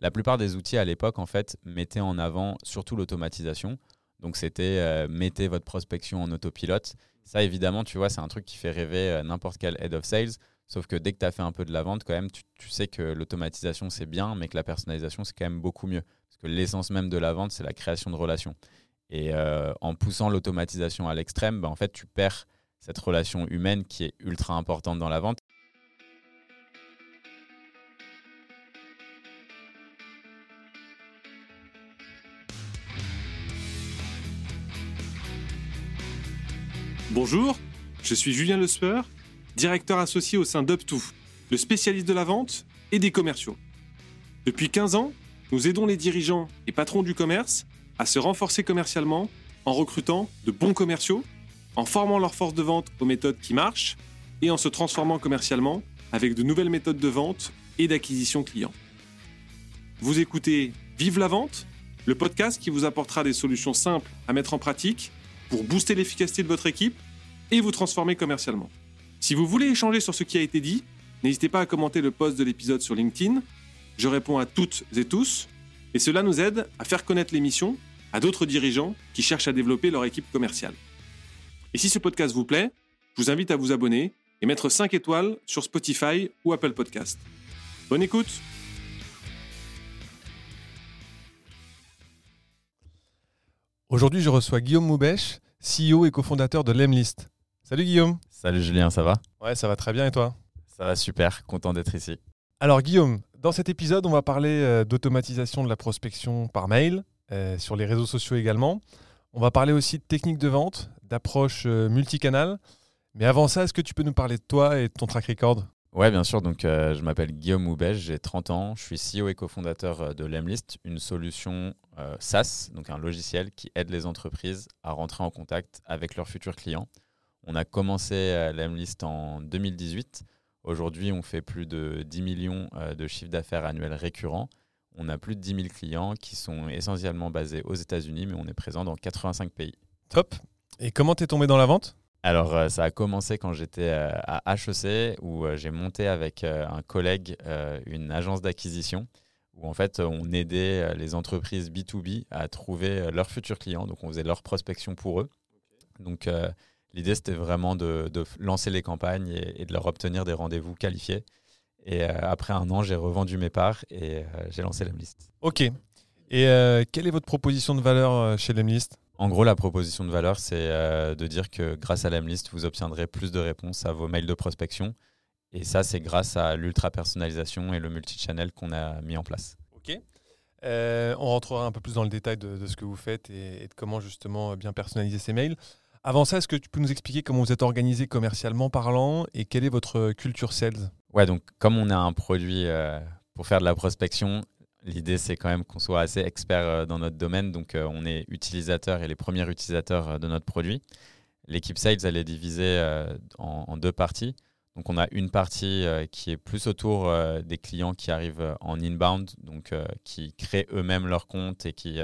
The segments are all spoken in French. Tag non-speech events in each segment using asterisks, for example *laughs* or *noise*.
La plupart des outils à l'époque, en fait, mettaient en avant surtout l'automatisation. Donc, c'était euh, mettez votre prospection en autopilote. Ça, évidemment, tu vois, c'est un truc qui fait rêver euh, n'importe quel head of sales. Sauf que dès que tu as fait un peu de la vente, quand même, tu, sais que l'automatisation, c'est bien, mais que la personnalisation, c'est quand même beaucoup mieux. Parce que l'essence même de la vente, c'est la création de relations. Et euh, en poussant l'automatisation à l'extrême, bah, en fait, tu perds cette relation humaine qui est ultra importante dans la vente. Bonjour, je suis Julien Lesper, directeur associé au sein d'UpTo, le spécialiste de la vente et des commerciaux. Depuis 15 ans, nous aidons les dirigeants et patrons du commerce à se renforcer commercialement en recrutant de bons commerciaux, en formant leur force de vente aux méthodes qui marchent et en se transformant commercialement avec de nouvelles méthodes de vente et d'acquisition client. Vous écoutez Vive la vente, le podcast qui vous apportera des solutions simples à mettre en pratique pour booster l'efficacité de votre équipe et vous transformer commercialement. Si vous voulez échanger sur ce qui a été dit, n'hésitez pas à commenter le post de l'épisode sur LinkedIn. Je réponds à toutes et tous, et cela nous aide à faire connaître l'émission à d'autres dirigeants qui cherchent à développer leur équipe commerciale. Et si ce podcast vous plaît, je vous invite à vous abonner et mettre 5 étoiles sur Spotify ou Apple Podcast. Bonne écoute Aujourd'hui, je reçois Guillaume Moubèche, CEO et cofondateur de Lemlist. Salut Guillaume. Salut Julien, ça va? Ouais, ça va très bien et toi? Ça va super, content d'être ici. Alors Guillaume, dans cet épisode, on va parler euh, d'automatisation de la prospection par mail, euh, sur les réseaux sociaux également. On va parler aussi de techniques de vente, d'approche euh, multicanal. Mais avant ça, est-ce que tu peux nous parler de toi et de ton track record? Ouais, bien sûr. Donc, euh, je m'appelle Guillaume Houbège, j'ai 30 ans. Je suis CEO et cofondateur de Lemlist, une solution SaaS, donc un logiciel qui aide les entreprises à rentrer en contact avec leurs futurs clients. On a commencé Lemlist en 2018. Aujourd'hui, on fait plus de 10 millions de chiffres d'affaires annuels récurrents. On a plus de 10 000 clients qui sont essentiellement basés aux États-Unis, mais on est présent dans 85 pays. Top. Et comment t'es tombé dans la vente? Alors, euh, ça a commencé quand j'étais euh, à HEC, où euh, j'ai monté avec un collègue une agence d'acquisition, où en fait, on aidait les entreprises B2B à trouver leurs futurs clients. Donc, on faisait leur prospection pour eux. Donc, l'idée, c'était vraiment de, lancer les campagnes et, de leur obtenir des rendez-vous qualifiés. Et après un an, j'ai revendu mes parts et j'ai lancé Lemlist. Ok. Et quelle est votre proposition de valeur chez Lemlist? En gros, la proposition de valeur, c'est euh, de dire que grâce à l'Emlist, vous obtiendrez plus de réponses à vos mails de prospection. Et ça, c'est grâce à l'ultra-personnalisation et le multi-channel qu'on a mis en place. OK. Euh, on rentrera un peu plus dans le détail de, ce que vous faites et, de comment justement bien personnaliser ces mails. Avant ça, est-ce que tu peux nous expliquer comment vous êtes organisé commercialement parlant et quelle est votre culture sales? Ouais, donc comme on a un produit euh, pour faire de la prospection, L'idée, c'est quand même qu'on soit assez expert euh, dans notre domaine. Donc, on est utilisateur et les premiers utilisateurs de notre produit. L'équipe Sales, elle est divisée en, deux parties. Donc, on a une partie qui est plus autour des clients qui arrivent en inbound, donc qui créent eux-mêmes leur compte et qui,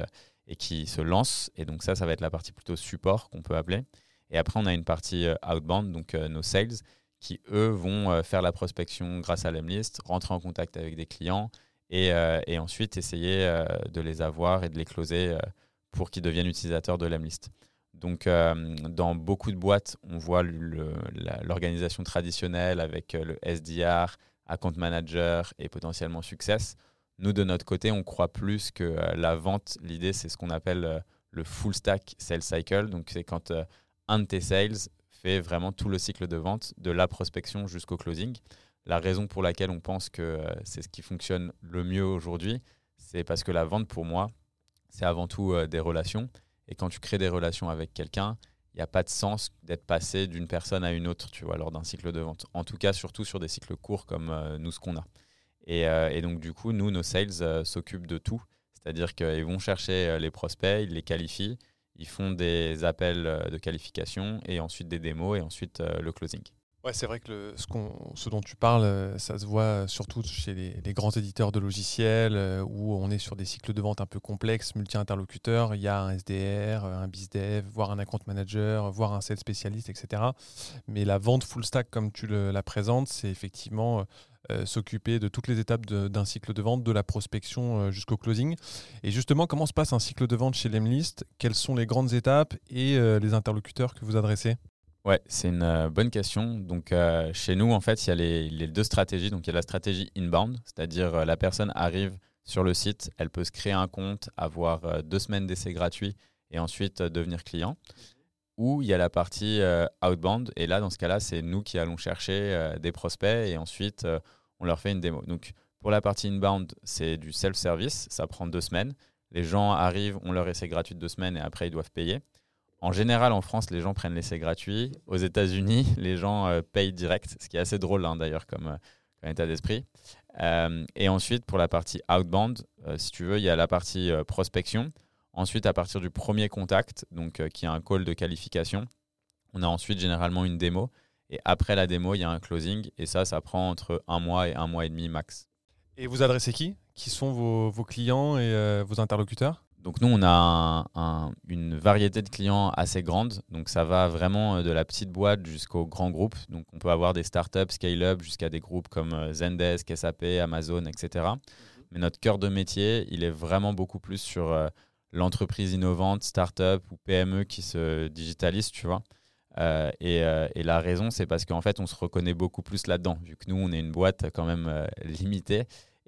se lancent. Et donc, ça, ça va être la partie plutôt support qu'on peut appeler. Et après, on a une partie outbound, donc nos sales, qui, eux, vont faire la prospection grâce à l'Emlist, rentrer en contact avec des clients euh, et, ensuite essayer euh, de les avoir et de les closer euh, pour qu'ils deviennent utilisateurs de l'Emlist. Donc, dans beaucoup de boîtes, on voit l'organisation traditionnelle avec le SDR, Account Manager et potentiellement Success. Nous, de notre côté, on croit plus que la vente, l'idée, c'est ce qu'on appelle le full stack sales cycle. Donc, c'est quand un de tes sales fait vraiment tout le cycle de vente, de la prospection jusqu'au closing. La raison pour laquelle on pense que euh, c'est ce qui fonctionne le mieux aujourd'hui, c'est parce que la vente, pour moi, c'est avant tout euh, des relations. Et quand tu crées des relations avec quelqu'un, il n'y a pas de sens d'être passé d'une personne à une autre, tu vois, lors d'un cycle de vente. En tout cas, surtout sur des cycles courts comme euh, nous, ce qu'on a. Et, donc, du coup, nous, nos sales s'occupent de tout. C'est-à-dire qu'ils vont chercher les prospects, ils les qualifient, ils font des appels de qualification et ensuite des démos et ensuite le closing. Ouais, c'est vrai que ce, dont tu parles, euh, ça se voit surtout chez les, grands éditeurs de logiciels euh, où on est sur des cycles de vente un peu complexes, multi-interlocuteurs. Il y a un SDR, un BizDev, voire un account manager, voire un sales spécialiste, etc. Mais la vente full stack, comme tu la présentes, c'est effectivement s'occuper de toutes les étapes d'un cycle de vente, de la prospection jusqu'au closing. Et justement, comment se passe un cycle de vente chez Lemlist? Quelles sont les grandes étapes et les interlocuteurs que vous adressez? Ouais, c'est une bonne question. Donc, chez nous, en fait, il y a les, deux stratégies. Donc, il y a la stratégie inbound, c'est-à-dire la personne arrive sur le site, elle peut se créer un compte, avoir deux semaines d'essai gratuit et ensuite devenir client ou il y a la partie euh, outbound. Et là, dans ce cas-là, c'est nous qui allons chercher euh, des prospects et ensuite euh, on leur fait une démo. Donc pour la partie inbound, c'est du self-service. Ça prend deux semaines. Les gens arrivent, on leur essai gratuit de deux semaines et après ils doivent payer. En général, en France, les gens prennent l'essai gratuit. Aux États-Unis, *laughs* les gens payent direct, ce qui est assez drôle hein, d'ailleurs comme, comme, état d'esprit. et ensuite, pour la partie outbound, si tu veux, il y a la partie prospection. Ensuite, à partir du premier contact, donc euh, qui est un call de qualification, on a ensuite généralement une démo. Et après la démo, il y a un closing. Et ça, ça prend entre un mois et un mois et demi max. Et vous adressez qui? Qui sont vos, clients et euh, vos interlocuteurs? Donc nous, on a une variété de clients assez grande. Donc ça va vraiment euh, de la petite boîte jusqu'au grand groupe. Donc on peut avoir des startups, scale-up, jusqu'à des groupes comme Zendesk, SAP, Amazon, etc. Mhm. Mais notre cœur de métier, il est vraiment beaucoup plus sur l'entreprise innovante, start-up ou PME qui se digitalise, tu vois. Euh, euh, et, la raison, c'est parce qu'en fait, on se reconnaît beaucoup plus là-dedans, vu que nous, on est une boîte quand même euh, limitée.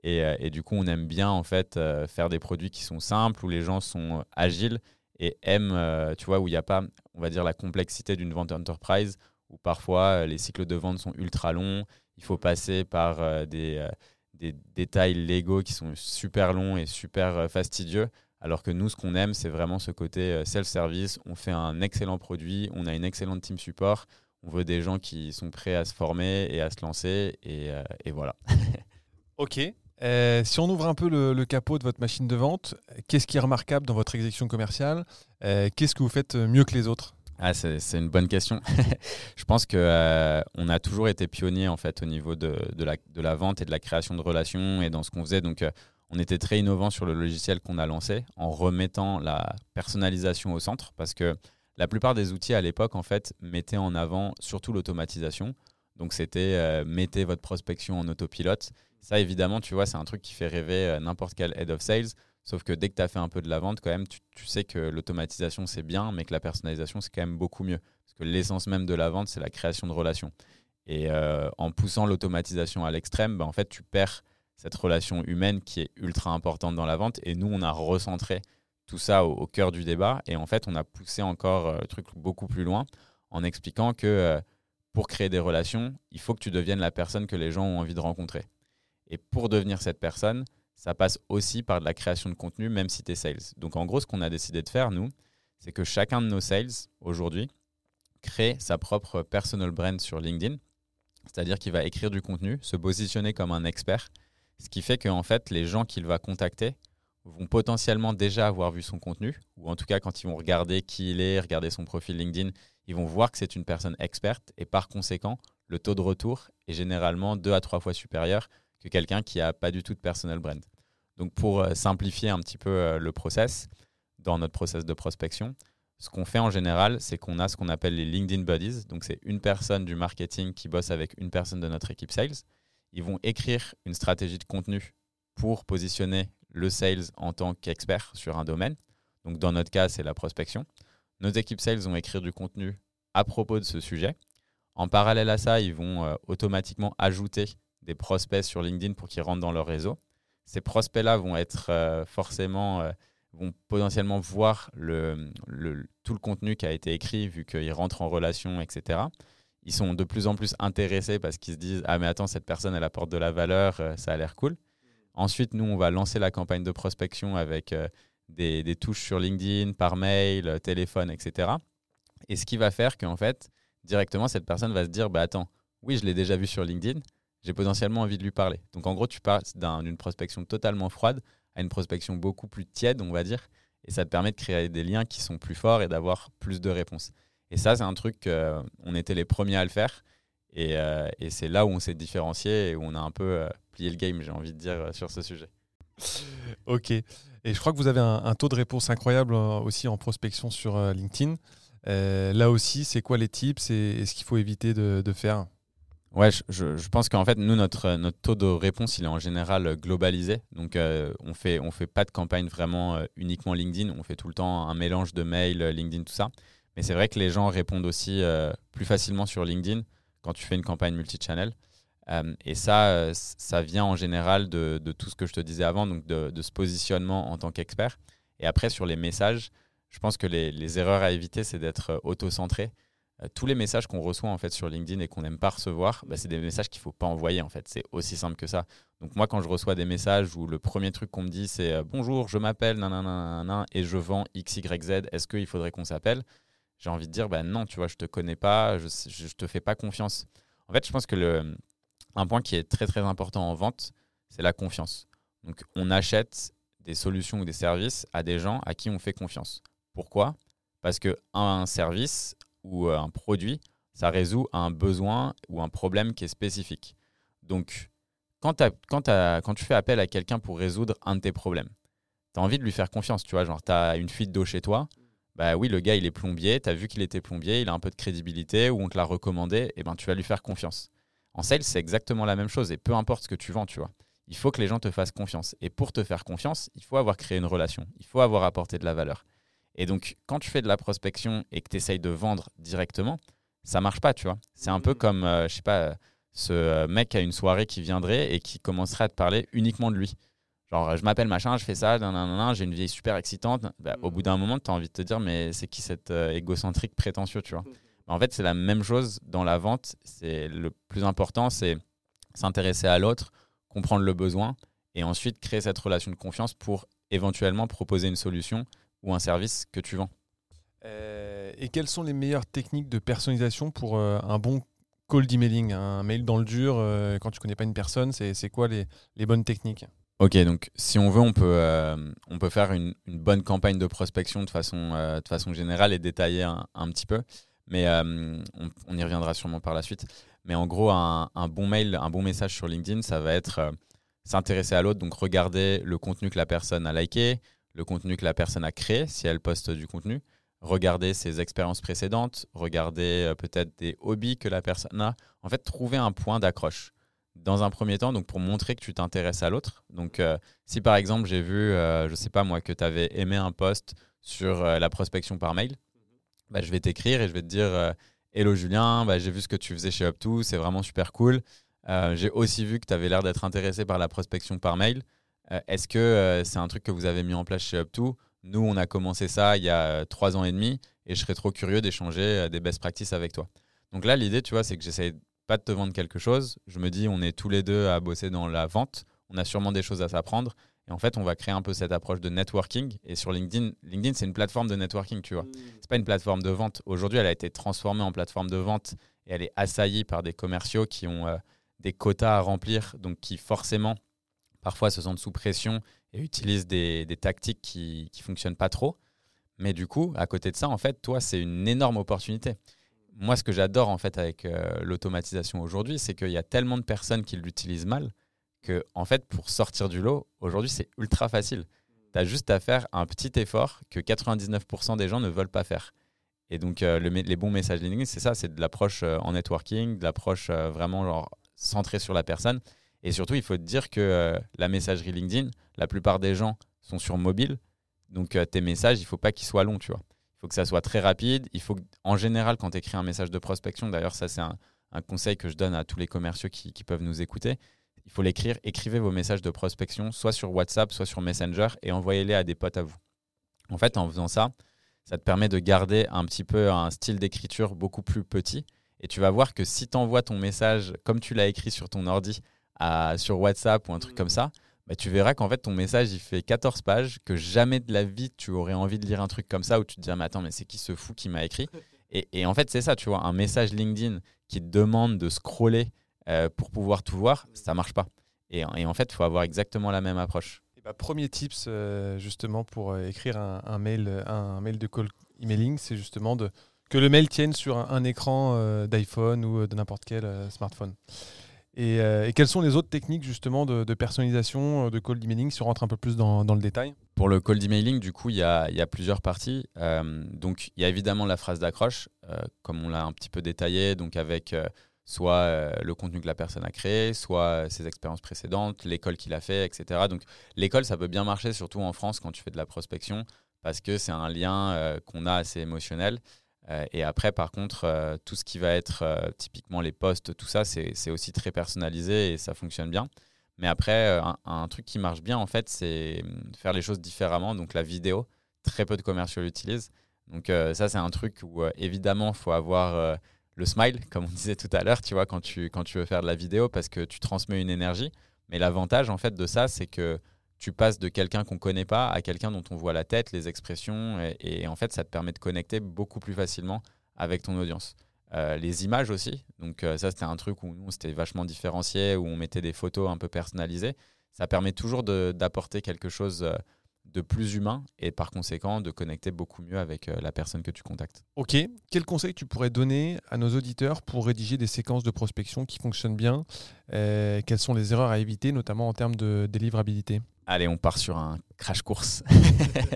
Et, du coup, on aime bien en fait faire des produits qui sont simples, où les gens sont agiles et aiment, tu vois, où il n'y a pas, on va dire, la complexité d'une vente enterprise, où parfois les cycles de vente sont ultra longs, il faut passer par des, des détails légaux qui sont super longs et super fastidieux. Alors que nous, ce qu'on aime, c'est vraiment ce côté euh, self-service. On fait un excellent produit, on a une excellente team support. On veut des gens qui sont prêts à se former et à se lancer. Et, euh, voilà. *laughs* ok. Euh, si on ouvre un peu le, capot de votre machine de vente, qu'est-ce qui est remarquable dans votre exécution commerciale Qu'est-ce que vous faites mieux que les autres? Ah, c'est, une bonne question. *laughs* je pense que on a toujours été pionnier en fait au niveau de, la, vente et de la création de relations et dans ce qu'on faisait. Donc on était très innovant sur le logiciel qu'on a lancé en remettant la personnalisation au centre parce que la plupart des outils à l'époque en fait mettaient en avant surtout l'automatisation. Donc c'était euh, mettez votre prospection en autopilote. Ça évidemment, tu vois, c'est un truc qui fait rêver euh, n'importe quel head of sales. Sauf que dès que tu as fait un peu de la vente, quand même, tu, sais que l'automatisation c'est bien, mais que la personnalisation c'est quand même beaucoup mieux. Parce que l'essence même de la vente, c'est la création de relations. Et euh, en poussant l'automatisation à l'extrême, bah, en fait, tu perds cette relation humaine qui est ultra importante dans la vente. Et nous, on a recentré tout ça au, cœur du débat. Et en fait, on a poussé encore euh, le truc beaucoup plus loin en expliquant que euh, pour créer des relations, il faut que tu deviennes la personne que les gens ont envie de rencontrer. Et pour devenir cette personne, ça passe aussi par de la création de contenu, même si tu es sales. Donc en gros, ce qu'on a décidé de faire, nous, c'est que chacun de nos sales, aujourd'hui, crée sa propre personal brand sur LinkedIn. C'est-à-dire qu'il va écrire du contenu, se positionner comme un expert ce qui fait qu'en fait, les gens qu'il va contacter vont potentiellement déjà avoir vu son contenu, ou en tout cas quand ils vont regarder qui il est, regarder son profil LinkedIn, ils vont voir que c'est une personne experte et par conséquent, le taux de retour est généralement deux à trois fois supérieur que quelqu'un qui n'a pas du tout de personal brand. Donc pour euh, simplifier un petit peu euh, le process, dans notre process de prospection, ce qu'on fait en général, c'est qu'on a ce qu'on appelle les LinkedIn Buddies. Donc c'est une personne du marketing qui bosse avec une personne de notre équipe sales ils vont écrire une stratégie de contenu pour positionner le sales en tant qu'expert sur un domaine. Donc dans notre cas, c'est la prospection. Nos équipes sales vont écrire du contenu à propos de ce sujet. En parallèle à ça, ils vont euh, automatiquement ajouter des prospects sur LinkedIn pour qu'ils rentrent dans leur réseau. Ces prospects-là vont être euh, forcément, euh, vont potentiellement voir le, tout le contenu qui a été écrit vu qu'ils rentrent en relation, etc ils sont de plus en plus intéressés parce qu'ils se disent Ah, mais attends, cette personne, elle apporte de la valeur, euh, ça a l'air cool. Ensuite, nous, on va lancer la campagne de prospection avec euh, des, touches sur LinkedIn, par mail, téléphone, etc. Et ce qui va faire qu'en fait, directement, cette personne va se dire Bah attends, oui, je l'ai déjà vu sur LinkedIn, j'ai potentiellement envie de lui parler. Donc en gros, tu passes d'une prospection totalement froide à une prospection beaucoup plus tiède, on va dire. Et ça te permet de créer des liens qui sont plus forts et d'avoir plus de réponses. Et ça, c'est un truc qu'on était les premiers à le faire. Euh, et, c'est là où on s'est différencié et où on a un peu euh, plié le game, j'ai envie de dire, euh, sur ce sujet. Ok. Et je crois que vous avez un, taux de réponse incroyable aussi en prospection sur LinkedIn. là aussi, c'est quoi les tips et, ce qu'il faut éviter de, faire? Ouais, je, pense qu'en fait, nous, notre, notre taux de réponse, il est en général globalisé. Donc, euh, on fait, on fait pas de campagne vraiment euh, uniquement LinkedIn. On fait tout le temps un mélange de mail, LinkedIn, tout ça. Mais c'est vrai que les gens répondent aussi euh, plus facilement sur LinkedIn quand tu fais une campagne multi-channel. et ça, ça vient en général de, tout ce que je te disais avant, donc de, de ce positionnement en tant qu'expert. Et après, sur les messages, je pense que les, les erreurs à éviter, c'est d'être auto-centré euh, tous les messages qu'on reçoit en fait sur LinkedIn et qu'on n'aime pas recevoir, bah, c'est des messages qu'il faut pas envoyer en fait. C'est aussi simple que ça. Donc moi quand je reçois des messages où le premier truc qu'on me dit c'est euh, bonjour, je m'appelle et je vends x y z, est-ce qu'il faudrait qu'on s'appelle? J'ai envie de dire bah non, tu vois, je te connais pas, je, je te fais pas confiance. En fait, je pense que le un point qui est très très important en vente, c'est la confiance. Donc on achète des solutions ou des services à des gens à qui on fait confiance. Pourquoi? Parce que un service, ou euh, un produit, ça résout un besoin ou un problème qui est spécifique. Donc, quand, tu fais appel à quelqu'un pour résoudre un de tes problèmes, tu as envie de lui faire confiance, tu vois, genre tu as une fuite d'eau chez toi, bah oui, le gars, il est plombier, tu as vu qu'il était plombier, il a un peu de crédibilité ou on te l'a recommandé, et ben tu vas lui faire confiance. En sales, c'est exactement la même chose et peu importe ce que tu vends, tu vois. Il faut que les gens te fassent confiance. Et pour te faire confiance, il faut avoir créé une relation, il faut avoir apporté de la valeur. Et donc, quand tu fais de la prospection et que tu essayes de vendre directement, ça marche pas, tu vois. C'est un peu mm. comme, euh, je sais pas, ce euh, mec à une soirée qui viendrait et qui commencerait à te parler uniquement de lui. Genre, je m'appelle machin, je fais ça, j'ai une vie super excitante. Bah, au bout d'un moment, tu as envie de te dire, mais c'est qui cet euh, égocentrique prétentieux, tu vois. Mm. En fait, c'est la même chose dans la vente. C'est le plus important, c'est s'intéresser à l'autre, comprendre le besoin et ensuite créer cette relation de confiance pour éventuellement proposer une solution ou un service que tu vends. Euh, et quelles sont les meilleures techniques de personnalisation pour euh, un bon call d'emailing Un mail dans le dur, euh, quand tu connais pas une personne, c'est quoi les, les, bonnes techniques? Ok, donc si on veut, on peut, on peut faire une, une, bonne campagne de prospection de façon, de façon générale et détailler un, un petit peu. Mais on, on, y reviendra sûrement par la suite. Mais en gros, un, un, bon mail, un bon message sur LinkedIn, ça va être s'intéresser à l'autre, donc regarder le contenu que la personne a liké, le contenu que la personne a créé, si elle poste du contenu, regarder ses expériences précédentes, regarder euh, peut-être des hobbies que la personne a. En fait, trouver un point d'accroche. Dans un premier temps, donc pour montrer que tu t'intéresses à l'autre. Donc, euh, si par exemple j'ai vu, euh, je ne sais pas moi, que tu avais aimé un post sur la prospection par mail, bah, je vais t'écrire et je vais te dire Hello Julien, bah, j'ai vu ce que tu faisais chez Up2, c'est vraiment super cool. j'ai aussi vu que tu avais l'air d'être intéressé par la prospection par mail. Euh, est-ce que euh, c'est un truc que vous avez mis en place chez Up2? Nous, on a commencé ça il y a euh, trois ans et demi et je serais trop curieux d'échanger des best practices avec toi. Donc là, l'idée, tu vois, c'est que j'essaie pas de te vendre quelque chose. Je me dis, on est tous les deux à bosser dans la vente. On a sûrement des choses à s'apprendre. Et en fait, on va créer un peu cette approche de networking. Et sur LinkedIn, LinkedIn, c'est une plateforme de networking, tu vois. Mmh. C'est pas une plateforme de vente. Aujourd'hui, elle a été transformée en plateforme de vente et elle est assaillie par des commerciaux qui ont des quotas à remplir, donc qui forcément parfois se sentent sous pression et utilisent des, tactiques qui ne fonctionnent pas trop. Mais du coup, à côté de ça, en fait, toi, c'est une énorme opportunité. Moi, ce que j'adore en fait avec euh, l'automatisation aujourd'hui, c'est qu'il y a tellement de personnes qui l'utilisent mal que, en fait, pour sortir du lot, aujourd'hui, c'est ultra facile. Tu as juste à faire un petit effort que 99% des gens ne veulent pas faire. Et donc, euh, les bons messages LinkedIn, c'est ça, c'est de l'approche euh, en networking, de l'approche vraiment genre, centrée sur la personne. Et surtout, il faut te dire que euh, la messagerie LinkedIn, la plupart des gens sont sur mobile. Donc euh, tes messages, il ne faut pas qu'ils soient longs, tu vois. Il faut que ça soit très rapide. Il faut en général, quand tu écris un message de prospection, d'ailleurs, ça c'est un, conseil que je donne à tous les commerciaux qui, peuvent nous écouter. Il faut l'écrire. Écrivez vos messages de prospection, soit sur WhatsApp, soit sur Messenger, et envoyez-les à des potes à vous. En fait, en faisant ça, ça te permet de garder un petit peu un style d'écriture beaucoup plus petit. Et tu vas voir que si tu envoies ton message comme tu l'as écrit sur ton ordi sur WhatsApp ou un truc comme ça, bah, tu verras qu'en fait ton message il fait 14 pages, que jamais de la vie tu aurais envie de lire un truc comme ça où tu te dis ah, mais attends mais c'est qui ce fou qui m'a écrit *laughs* et, et, en fait c'est ça tu vois un message LinkedIn qui te demande de scroller euh, pour pouvoir tout voir ça marche pas et, et en fait il faut avoir exactement la même approche. bah, premier tips euh, justement pour euh, écrire un, mail un mail de call emailing c'est justement de que le mail tienne sur un, écran d'iPhone ou de n'importe quel smartphone. Euh, et, quelles sont les autres techniques justement de, personnalisation euh, de cold emailing si on rentre un peu plus dans, le détail? Pour le cold emailing, du coup, il y a, plusieurs parties. Euh, donc, il y a évidemment la phrase d'accroche, comme on l'a un petit peu détaillé, donc avec soit le contenu que la personne a créé, soit ses expériences précédentes, l'école qu'il a fait, etc. Donc l'école, ça peut bien marcher, surtout en France quand tu fais de la prospection, parce que c'est un lien qu'on a assez émotionnel. Euh, et après, par contre, tout ce qui va être typiquement les posts, tout ça, c'est aussi très personnalisé et ça fonctionne bien. Mais après, un, un truc qui marche bien, en fait, c'est hum, faire les choses différemment. Donc la vidéo, très peu de commerciaux l'utilisent. Donc ça, c'est un truc où évidemment, il faut avoir le smile, *laughs* comme on disait tout à l'heure, tu vois, quand tu, quand tu veux faire de la vidéo, parce que tu transmets une énergie. Mais l'avantage, en fait, de ça, c'est que tu passes de quelqu'un qu'on ne connaît pas à quelqu'un dont on voit la tête, les expressions, et, en fait, ça te permet de connecter beaucoup plus facilement avec ton audience. Euh, les images aussi, donc euh, ça, c'était un truc où nous, c'était vachement différencié, où on mettait des photos un peu personnalisées. Ça permet toujours d'apporter quelque chose euh, de plus humain et par conséquent de connecter beaucoup mieux avec la personne que tu contactes. Ok, quel conseil tu pourrais donner à nos auditeurs pour rédiger des séquences de prospection qui fonctionnent bien Quelles sont les erreurs à éviter, notamment en termes de délivrabilité? Allez, on part sur un crash course.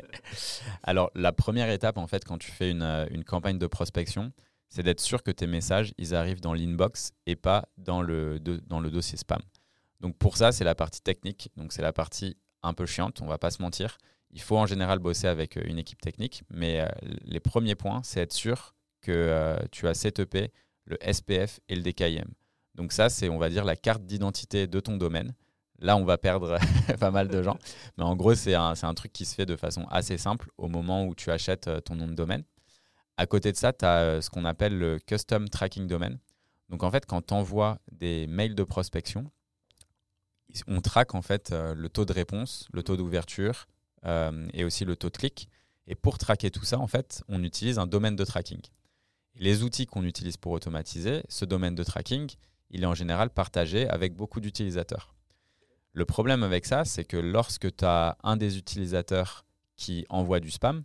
*laughs* Alors, la première étape, en fait, quand tu fais une, euh, une campagne de prospection, c'est d'être sûr que tes messages, ils arrivent dans l'inbox et pas dans le, dans le dossier spam. Donc pour ça, c'est la partie technique. Donc c'est la partie un peu chiante, on va pas se mentir. Il faut en général bosser avec euh, une équipe technique, mais euh, les premiers points, c'est être sûr que euh, tu as CTP, le SPF et le DKIM. Donc ça, c'est, on va dire, la carte d'identité de ton domaine. Là, on va perdre *laughs* pas mal de gens. Mais en gros, c'est un, truc qui se fait de façon assez simple au moment où tu achètes ton nom de domaine. À côté de ça, tu as ce qu'on appelle le Custom Tracking Domain. Donc en fait, quand tu envoies des mails de prospection, on traque en fait euh, le taux de réponse, le taux d'ouverture euh, et aussi le taux de clic. Et pour traquer tout ça, en fait, on utilise un domaine de tracking. Les outils qu'on utilise pour automatiser, ce domaine de tracking, il est en général partagé avec beaucoup d'utilisateurs. Le problème avec ça, c'est que lorsque tu as un des utilisateurs qui envoie du spam,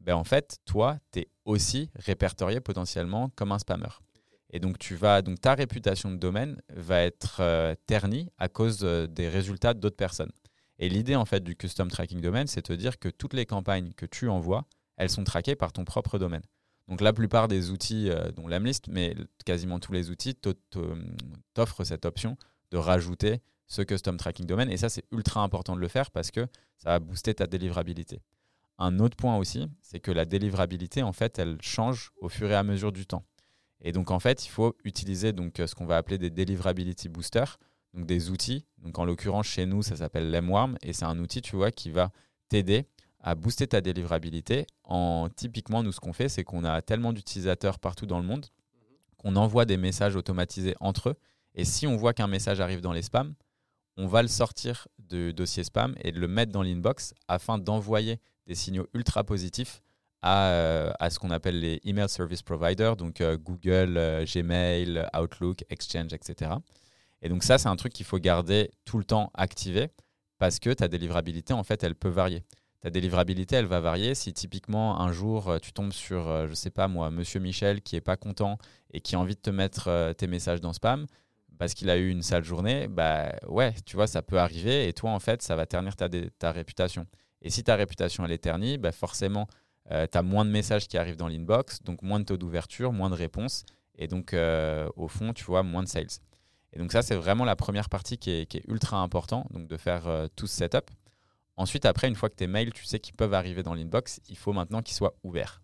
ben en fait, toi, tu es aussi répertorié potentiellement comme un spammer. Et donc, tu vas, donc ta réputation de domaine va être euh, ternie à cause euh, des résultats d'autres personnes. Et l'idée en fait du custom tracking domaine, c'est de te dire que toutes les campagnes que tu envoies, elles sont traquées par ton propre domaine. Donc la plupart des outils, euh, dont l'Amlist, mais quasiment tous les outils, t'offrent cette option de rajouter ce custom tracking domaine. Et ça, c'est ultra important de le faire parce que ça va booster ta délivrabilité. Un autre point aussi, c'est que la délivrabilité, en fait, elle change au fur et à mesure du temps. Et donc, en fait, il faut utiliser donc, euh, ce qu'on va appeler des deliverability boosters, donc des outils. Donc, en l'occurrence, chez nous, ça s'appelle Lemworm et c'est un outil, tu vois, qui va t'aider à booster ta délivrabilité. En typiquement, nous, ce qu'on fait, c'est qu'on a tellement d'utilisateurs partout dans le monde qu'on envoie des messages automatisés entre eux. Et si on voit qu'un message arrive dans les spams, on va le sortir du dossier spam et le mettre dans l'inbox afin d'envoyer des signaux ultra positifs euh, à, ce qu'on appelle les email service providers, donc euh, Google, euh, Gmail, Outlook, Exchange, etc. Et donc ça, c'est un truc qu'il faut garder tout le temps activé parce que ta délivrabilité, en fait, elle peut varier. Ta délivrabilité, elle va varier si typiquement un jour tu tombes sur, je sais pas moi, Monsieur Michel qui est pas content et qui a envie de te mettre tes messages dans spam parce qu'il a eu une sale journée, bah ouais, tu vois, ça peut arriver et toi, en fait, ça va ternir ta, ta réputation. Et si ta réputation, elle est ternie, bah forcément, euh, tu as moins de messages qui arrivent dans l'inbox, donc moins de taux d'ouverture, moins de réponses, et donc euh, au fond, tu vois, moins de sales. Et donc ça, c'est vraiment la première partie qui est, ultra important, donc de faire euh, tout ce setup. Ensuite, après, une fois que tes mails, tu sais qu'ils peuvent arriver dans l'inbox, il faut maintenant qu'ils soient ouverts.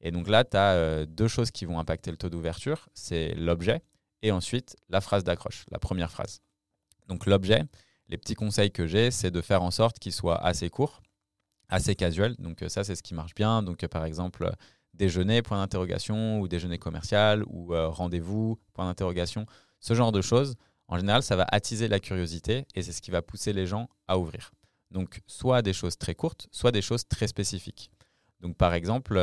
Et donc là, tu as deux choses qui vont impacter le taux d'ouverture, c'est l'objet et ensuite la phrase d'accroche, la première phrase. Donc l'objet, les petits conseils que j'ai, c'est de faire en sorte qu'il soit assez court, assez casual. Donc euh, ça, c'est ce qui marche bien. Donc euh, par exemple, euh, déjeuner, point d'interrogation, ou déjeuner commercial, ou rendez-vous, point d'interrogation, ce genre de choses. En général, ça va attiser la curiosité et c'est ce qui va pousser les gens à ouvrir. Donc soit des choses très courtes, soit des choses très spécifiques. Donc par exemple,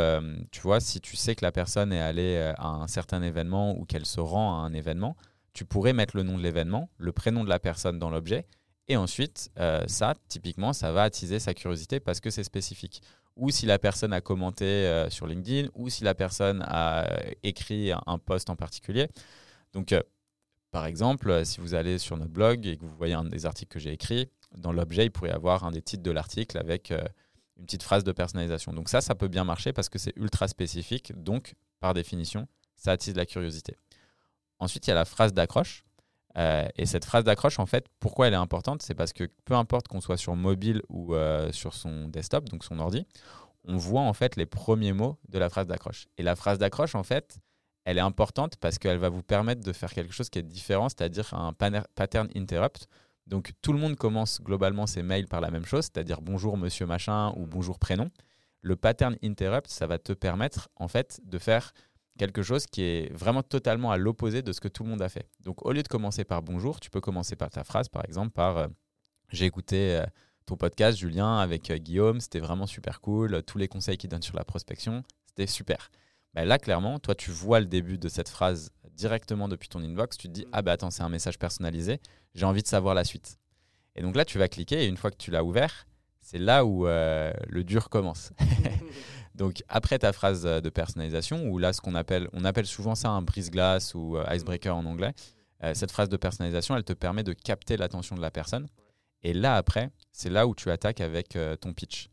tu vois, si tu sais que la personne est allée à un certain événement ou qu'elle se rend à un événement, tu pourrais mettre le nom de l'événement, le prénom de la personne dans l'objet et ensuite, euh, ça, typiquement, ça va attiser sa curiosité parce que c'est spécifique. Ou si la personne a commenté euh, sur LinkedIn, ou si la personne a euh, écrit un post en particulier. Donc, par exemple, si vous allez sur notre blog et que vous voyez un des articles que j'ai écrit, dans l'objet, il pourrait y avoir un des titres de l'article avec une petite phrase de personnalisation. Donc ça, ça peut bien marcher parce que c'est ultra spécifique. Donc, par définition, ça attise la curiosité. ensuite, il y a la phrase d'accroche. Euh, et cette phrase d'accroche, en fait, pourquoi elle est importante? C'est parce que peu importe qu'on soit sur mobile ou euh, sur son desktop, donc son ordi, on voit en fait les premiers mots de la phrase d'accroche. Et la phrase d'accroche, en fait, elle est importante parce qu'elle va vous permettre de faire quelque chose qui est différent, c'est-à-dire un pattern interrupt. Donc tout le monde commence globalement ses mails par la même chose, c'est-à-dire bonjour monsieur machin ou bonjour prénom. Le pattern interrupt, ça va te permettre en fait de faire quelque chose qui est vraiment totalement à l'opposé de ce que tout le monde a fait. Donc au lieu de commencer par bonjour, tu peux commencer par ta phrase par exemple par euh, j'ai écouté euh, ton podcast Julien avec euh, Guillaume, c'était vraiment super cool, tous les conseils qu'il donne sur la prospection, c'était super. Bah, là, clairement, toi, tu vois le début de cette phrase directement depuis ton inbox. Tu te dis, ah bah attends, c'est un message personnalisé. J'ai envie de savoir la suite. Et donc là, tu vas cliquer et une fois que tu l'as ouvert, c'est là où euh, le dur commence. *laughs* donc après ta phrase de personnalisation, ou là, ce qu'on appelle, on appelle souvent ça un brise-glace ou euh, icebreaker en anglais, euh, cette phrase de personnalisation, elle te permet de capter l'attention de la personne. Et là, après, c'est là où tu attaques avec ton pitch.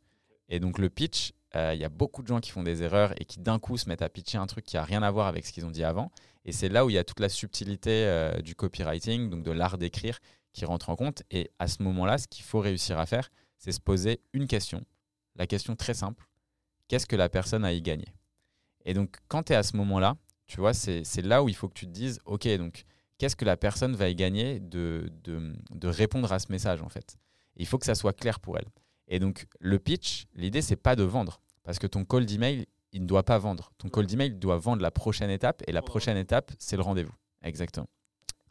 Et donc le pitch, euh, il y a beaucoup de gens qui font des erreurs et qui d'un coup se mettent à pitcher un truc qui n'a rien à voir avec ce qu'ils ont dit avant. Et c'est là où il y a toute la subtilité euh, du copywriting, donc de l'art d'écrire, qui rentre en compte. Et à ce moment-là, ce qu'il faut réussir à faire, c'est se poser une question. La question très simple, qu'est-ce que la personne a y gagné Et donc quand tu es à ce moment-là, tu vois, c'est là où il faut que tu te dises, OK, donc qu'est-ce que la personne va y gagner de, de, de répondre à ce message en fait? Il faut que ça soit clair pour elle. Et donc, le pitch, l'idée, c'est pas de vendre. Parce que ton call d'email, il ne doit pas vendre. Ton call d'email doit vendre la prochaine étape. Et la prochaine étape, c'est le rendez-vous. Exactement.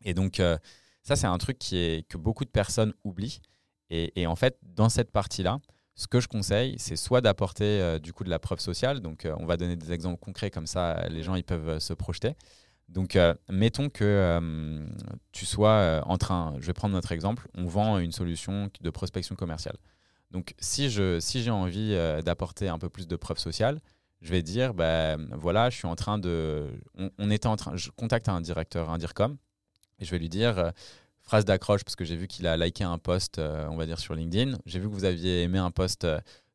Et donc, euh, ça, c'est un truc qui est, que beaucoup de personnes oublient. Et, en fait, dans cette partie-là, ce que je conseille, c'est soit d'apporter euh, du coup de la preuve sociale. Donc, euh, on va donner des exemples concrets comme ça, les gens ils peuvent se projeter. Donc, mettons que tu sois en train, je vais prendre notre exemple, on vend une solution de prospection commerciale. Donc, si j'ai si envie euh, d'apporter un peu plus de preuves sociales, je vais dire, ben voilà, je suis en train de. On, en train. Je contacte un directeur, un DIRCOM, et je vais lui dire, euh, phrase d'accroche, parce que j'ai vu qu'il a liké un post, euh, on va dire, sur LinkedIn. J'ai vu que vous aviez aimé un post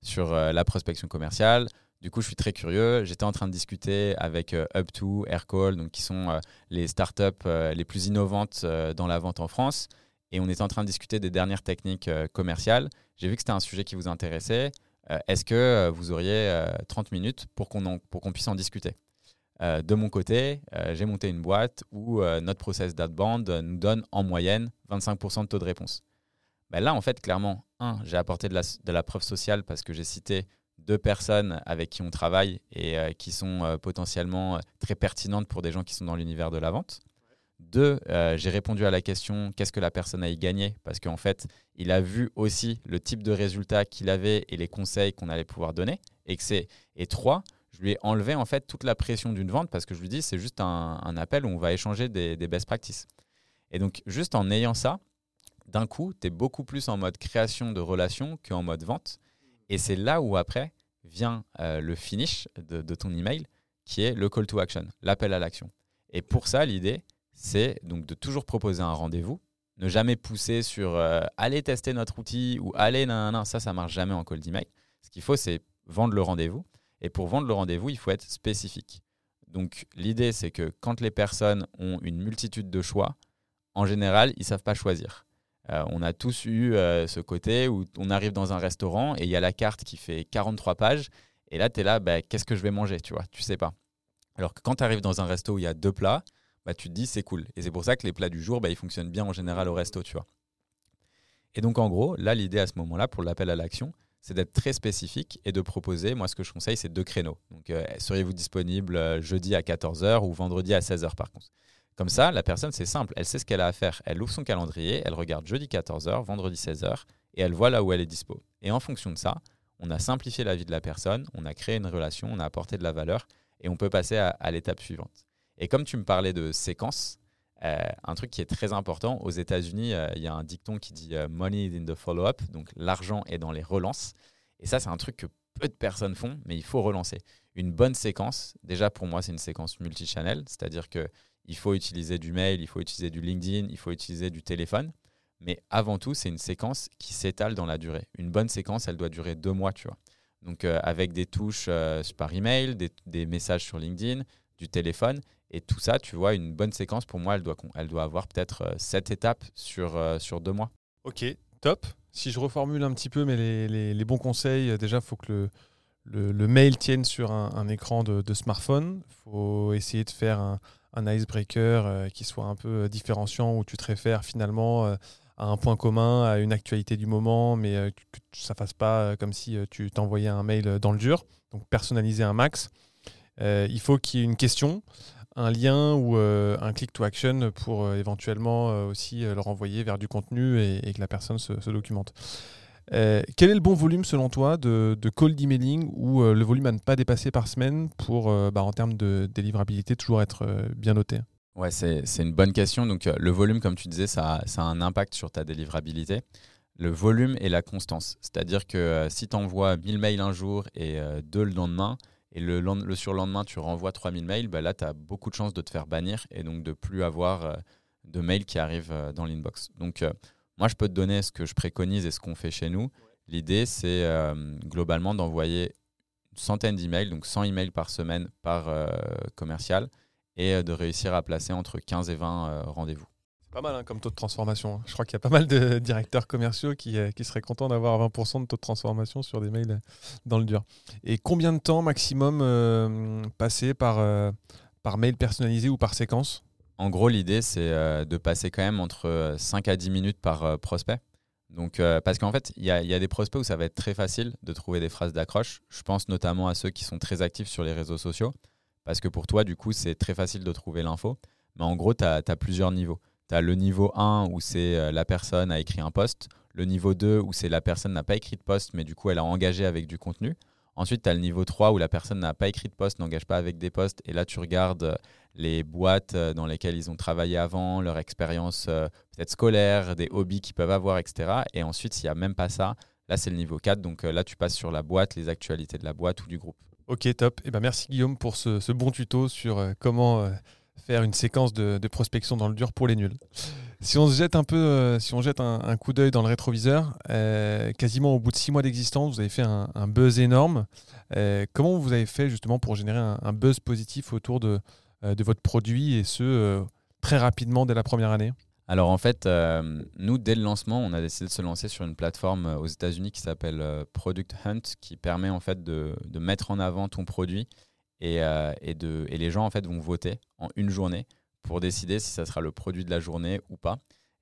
sur la prospection commerciale. Du coup, je suis très curieux. J'étais en train de discuter avec Up2, Aircall, donc qui sont les startups les plus innovantes dans la vente en France. Et on était en train de discuter des dernières techniques commerciales. J'ai vu que c'était un sujet qui vous intéressait. Euh, est-ce que euh, vous auriez 30 euh, minutes pour qu'on puisse en discuter? De mon côté, j'ai monté une boîte où notre process d'adband nous donne en moyenne 25% de taux de réponse. Ben là, en fait, clairement, un, j'ai apporté de la, de la, preuve sociale parce que j'ai cité deux personnes avec qui on travaille et qui sont potentiellement très pertinentes pour des gens qui sont dans l'univers de la vente. Deux, euh, j'ai répondu à la question qu'est-ce que la personne a y gagné? Parce qu'en fait, il a vu aussi le type de résultat qu'il avait et les conseils qu'on allait pouvoir donner. Et, que et trois, je lui ai enlevé en fait toute la pression d'une vente parce que je lui dis c'est juste un, appel où on va échanger des, best practices. Et donc, juste en ayant ça, d'un coup, tu es beaucoup plus en mode création de relations qu'en mode vente. Et c'est là où après vient euh, le finish de ton email qui est le call to action, l'appel à l'action. Et pour ça, l'idée, c'est donc de toujours proposer un rendez-vous, ne jamais pousser sur euh, aller tester notre outil ou aller non, non, ça, ça marche jamais en call d'email. Ce qu'il faut, c'est vendre le rendez-vous. Et pour vendre le rendez-vous, il faut être spécifique. Donc l'idée, c'est que quand les personnes ont une multitude de choix, en général, ils ne savent pas choisir. Euh, on a tous eu euh, ce côté où on arrive dans un restaurant et il y a la carte qui fait 43 pages. Et là, tu es là, bah, qu'est-ce que je vais manger Tu vois, tu sais pas. Alors que quand tu arrives dans un resto où il y a deux plats, bah, tu te dis c'est cool. Et c'est pour ça que les plats du jour, bah, ils fonctionnent bien en général au resto, tu vois. Et donc en gros, là, l'idée à ce moment-là, pour l'appel à l'action, c'est d'être très spécifique et de proposer, moi ce que je conseille, c'est deux créneaux. Donc euh, seriez-vous disponible euh, jeudi à 14h ou vendredi à 16h par contre? Comme ça, la personne, c'est simple, elle sait ce qu'elle a à faire. Elle ouvre son calendrier, elle regarde jeudi 14h, vendredi 16h, et elle voit là où elle est dispo. Et en fonction de ça, on a simplifié la vie de la personne, on a créé une relation, on a apporté de la valeur, et on peut passer à l'étape suivante. Et comme tu me parlais de séquence, euh, un truc qui est très important, aux États-Unis, euh, il y a un dicton qui dit euh, Money is in the follow-up, donc l'argent est dans les relances. Et ça, c'est un truc que peu de personnes font, mais il faut relancer. Une bonne séquence, déjà pour moi, c'est une séquence multichannel, c'est-à-dire que il faut utiliser du mail, il faut utiliser du LinkedIn, il faut utiliser du téléphone. Mais avant tout, c'est une séquence qui s'étale dans la durée. Une bonne séquence, elle doit durer deux mois, tu vois. Donc avec des touches par email, des, des messages sur LinkedIn, du téléphone Et tout ça, tu vois, une bonne séquence, pour moi, elle doit, elle doit avoir peut-être 7 étapes sur, sur deux mois. Ok, top. Si je reformule un petit peu, mais les, bons conseils, déjà, il faut que le, le, mail tienne sur un, écran de, smartphone. Il faut essayer de faire un, un icebreaker qui soit un peu différenciant, où tu te réfères finalement à un point commun, à une actualité du moment, mais euh, que ça fasse pas euh, comme si euh, tu t'envoyais un mail dans le dur. Donc personnaliser un max. il faut qu'il y ait une question, un lien ou un click to action pour éventuellement aussi le renvoyer vers du contenu et, que la personne se, documente. quel est le bon volume selon toi de, de call d'emailing ou le volume à ne pas dépasser par semaine pour, bah, en termes de délivrabilité, toujours être bien noté? Ouais, c'est une bonne question. Donc, euh, le volume, comme tu disais, ça, ça, a un impact sur ta délivrabilité. Le volume et la constance. C'est-à-dire que euh, si tu envoies 1000 mails un jour et euh, deux le lendemain, et le, le surlendemain, tu renvoies 3000 mails, bah là, tu as beaucoup de chances de te faire bannir et donc de plus avoir de mails qui arrivent dans l'inbox. Donc, moi, je peux te donner ce que je préconise et ce qu'on fait chez nous. L'idée, c'est globalement d'envoyer une centaine d'emails, donc 100 emails par semaine par commercial et euh, de réussir à placer entre 15 et 20 euh, rendez-vous. Pas mal hein, comme taux de transformation. Hein. Je crois qu'il y a pas mal de *laughs* directeurs commerciaux qui, euh, qui seraient contents d'avoir 20% de taux de transformation sur des mails dans le dur. Et combien de temps maximum passer par, par mail personnalisé ou par séquence? En gros, l'idée, c'est de passer quand même entre 5 à 10 minutes par prospect. Donc, parce qu'en fait, il y, y, a des prospects où ça va être très facile de trouver des phrases d'accroche. Je pense notamment à ceux qui sont très actifs sur les réseaux sociaux. Parce que pour toi, du coup, c'est très facile de trouver l'info. Mais en gros, tu as, plusieurs niveaux. Tu as le niveau 1 où c'est euh, la personne a écrit un post. Le niveau 2 où c'est la personne n'a pas écrit de post, mais du coup, elle a engagé avec du contenu. Ensuite, tu as le niveau 3 où la personne n'a pas écrit de post, n'engage pas avec des posts. Et là, tu regardes euh, les boîtes euh, dans lesquelles ils ont travaillé avant, leur expérience peut-être scolaire, des hobbies qu'ils peuvent avoir, etc. Et ensuite, s'il n'y a même pas ça, là, c'est le niveau 4. Donc là, tu passes sur la boîte, les actualités de la boîte ou du groupe. Ok, top. Eh ben, merci Guillaume pour ce, bon tuto sur comment faire une séquence de, prospection dans le dur pour les nuls. Si on se jette un peu, euh, si on jette un, coup d'œil dans le rétroviseur, quasiment au bout de six mois d'existence, vous avez fait un, buzz énorme. comment vous avez fait justement pour générer un, buzz positif autour de, votre produit et ce très rapidement dès la première année? Alors en fait, euh, nous, dès le lancement, on a décidé de se lancer sur une plateforme euh, aux États-Unis qui s'appelle euh, Product Hunt, qui permet en fait de, mettre en avant ton produit et, et, de, et les gens en fait vont voter en une journée pour décider si ça sera le produit de la journée ou pas.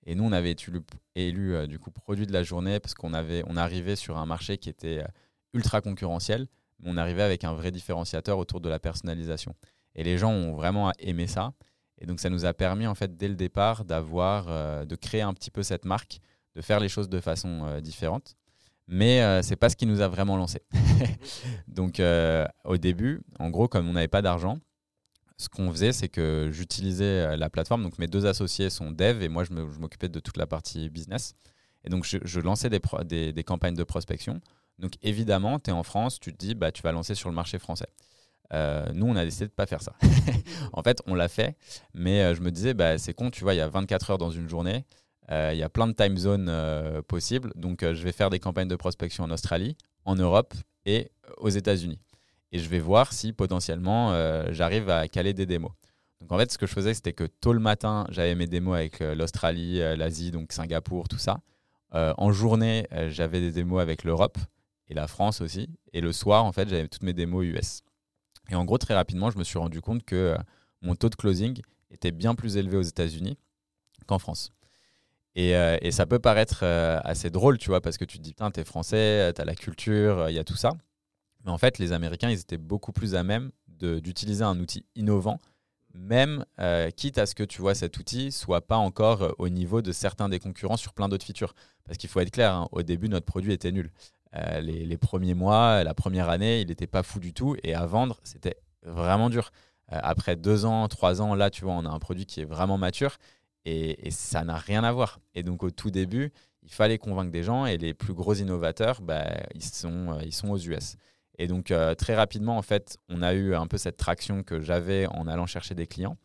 Et nous, on avait été élu, du coup produit de la journée parce qu'on avait, on arrivait sur un marché qui était ultra concurrentiel, mais on arrivait avec un vrai différenciateur autour de la personnalisation. Et les gens ont vraiment aimé ça. Et donc ça nous a permis en fait dès le départ d'avoir, euh, de créer un petit peu cette marque, de faire les choses de façon euh, différente. Mais euh, c'est pas ce qui nous a vraiment lancé. *laughs* donc au début, en gros, comme on n'avait pas d'argent, ce qu'on faisait, c'est que j'utilisais la plateforme. Donc mes deux associés sont dev et moi je m'occupais de toute la partie business. Et donc je, lançais des, campagnes de prospection. Donc évidemment, tu es en France, tu te dis, bah, tu vas lancer sur le marché français. Euh, nous, on a décidé de ne pas faire ça. *laughs* en fait, on l'a fait, mais euh, je me disais, bah, c'est con, tu vois, il y a 24 heures dans une journée, euh, il y a plein de time zones possibles, donc je vais faire des campagnes de prospection en Australie, en Europe et aux États-Unis. Et je vais voir si potentiellement j'arrive à caler des démos. Donc en fait, ce que je faisais, c'était que tôt le matin, j'avais mes démos avec l'Australie, l'Asie, donc Singapour, tout ça. en journée, j'avais des démos avec l'Europe et la France aussi. Et le soir, en fait, j'avais toutes mes démos US. Et en gros, très rapidement, je me suis rendu compte que euh, mon taux de closing était bien plus élevé aux États-Unis qu'en France. Et, euh, et, ça peut paraître euh, assez drôle, tu vois, parce que tu te dis, putain, t'es français, t'as la culture, il y a tout ça. Mais en fait, les Américains, ils étaient beaucoup plus à même d'utiliser un outil innovant, même quitte à ce que tu vois cet outil soit pas encore au niveau de certains des concurrents sur plein d'autres features. Parce qu'il faut être clair, hein, au début, notre produit était nul. Euh, les, premiers mois, la première année, il n'était pas fou du tout. Et à vendre, c'était vraiment dur. Euh, après deux ans, trois ans, là, tu vois, on a un produit qui est vraiment mature et, ça n'a rien à voir. Et donc, au tout début, il fallait convaincre des gens et les plus gros innovateurs, bah, ils, sont, euh, ils sont aux US. Et donc, très rapidement, en fait, on a eu un peu cette traction que j'avais en allant chercher des clients.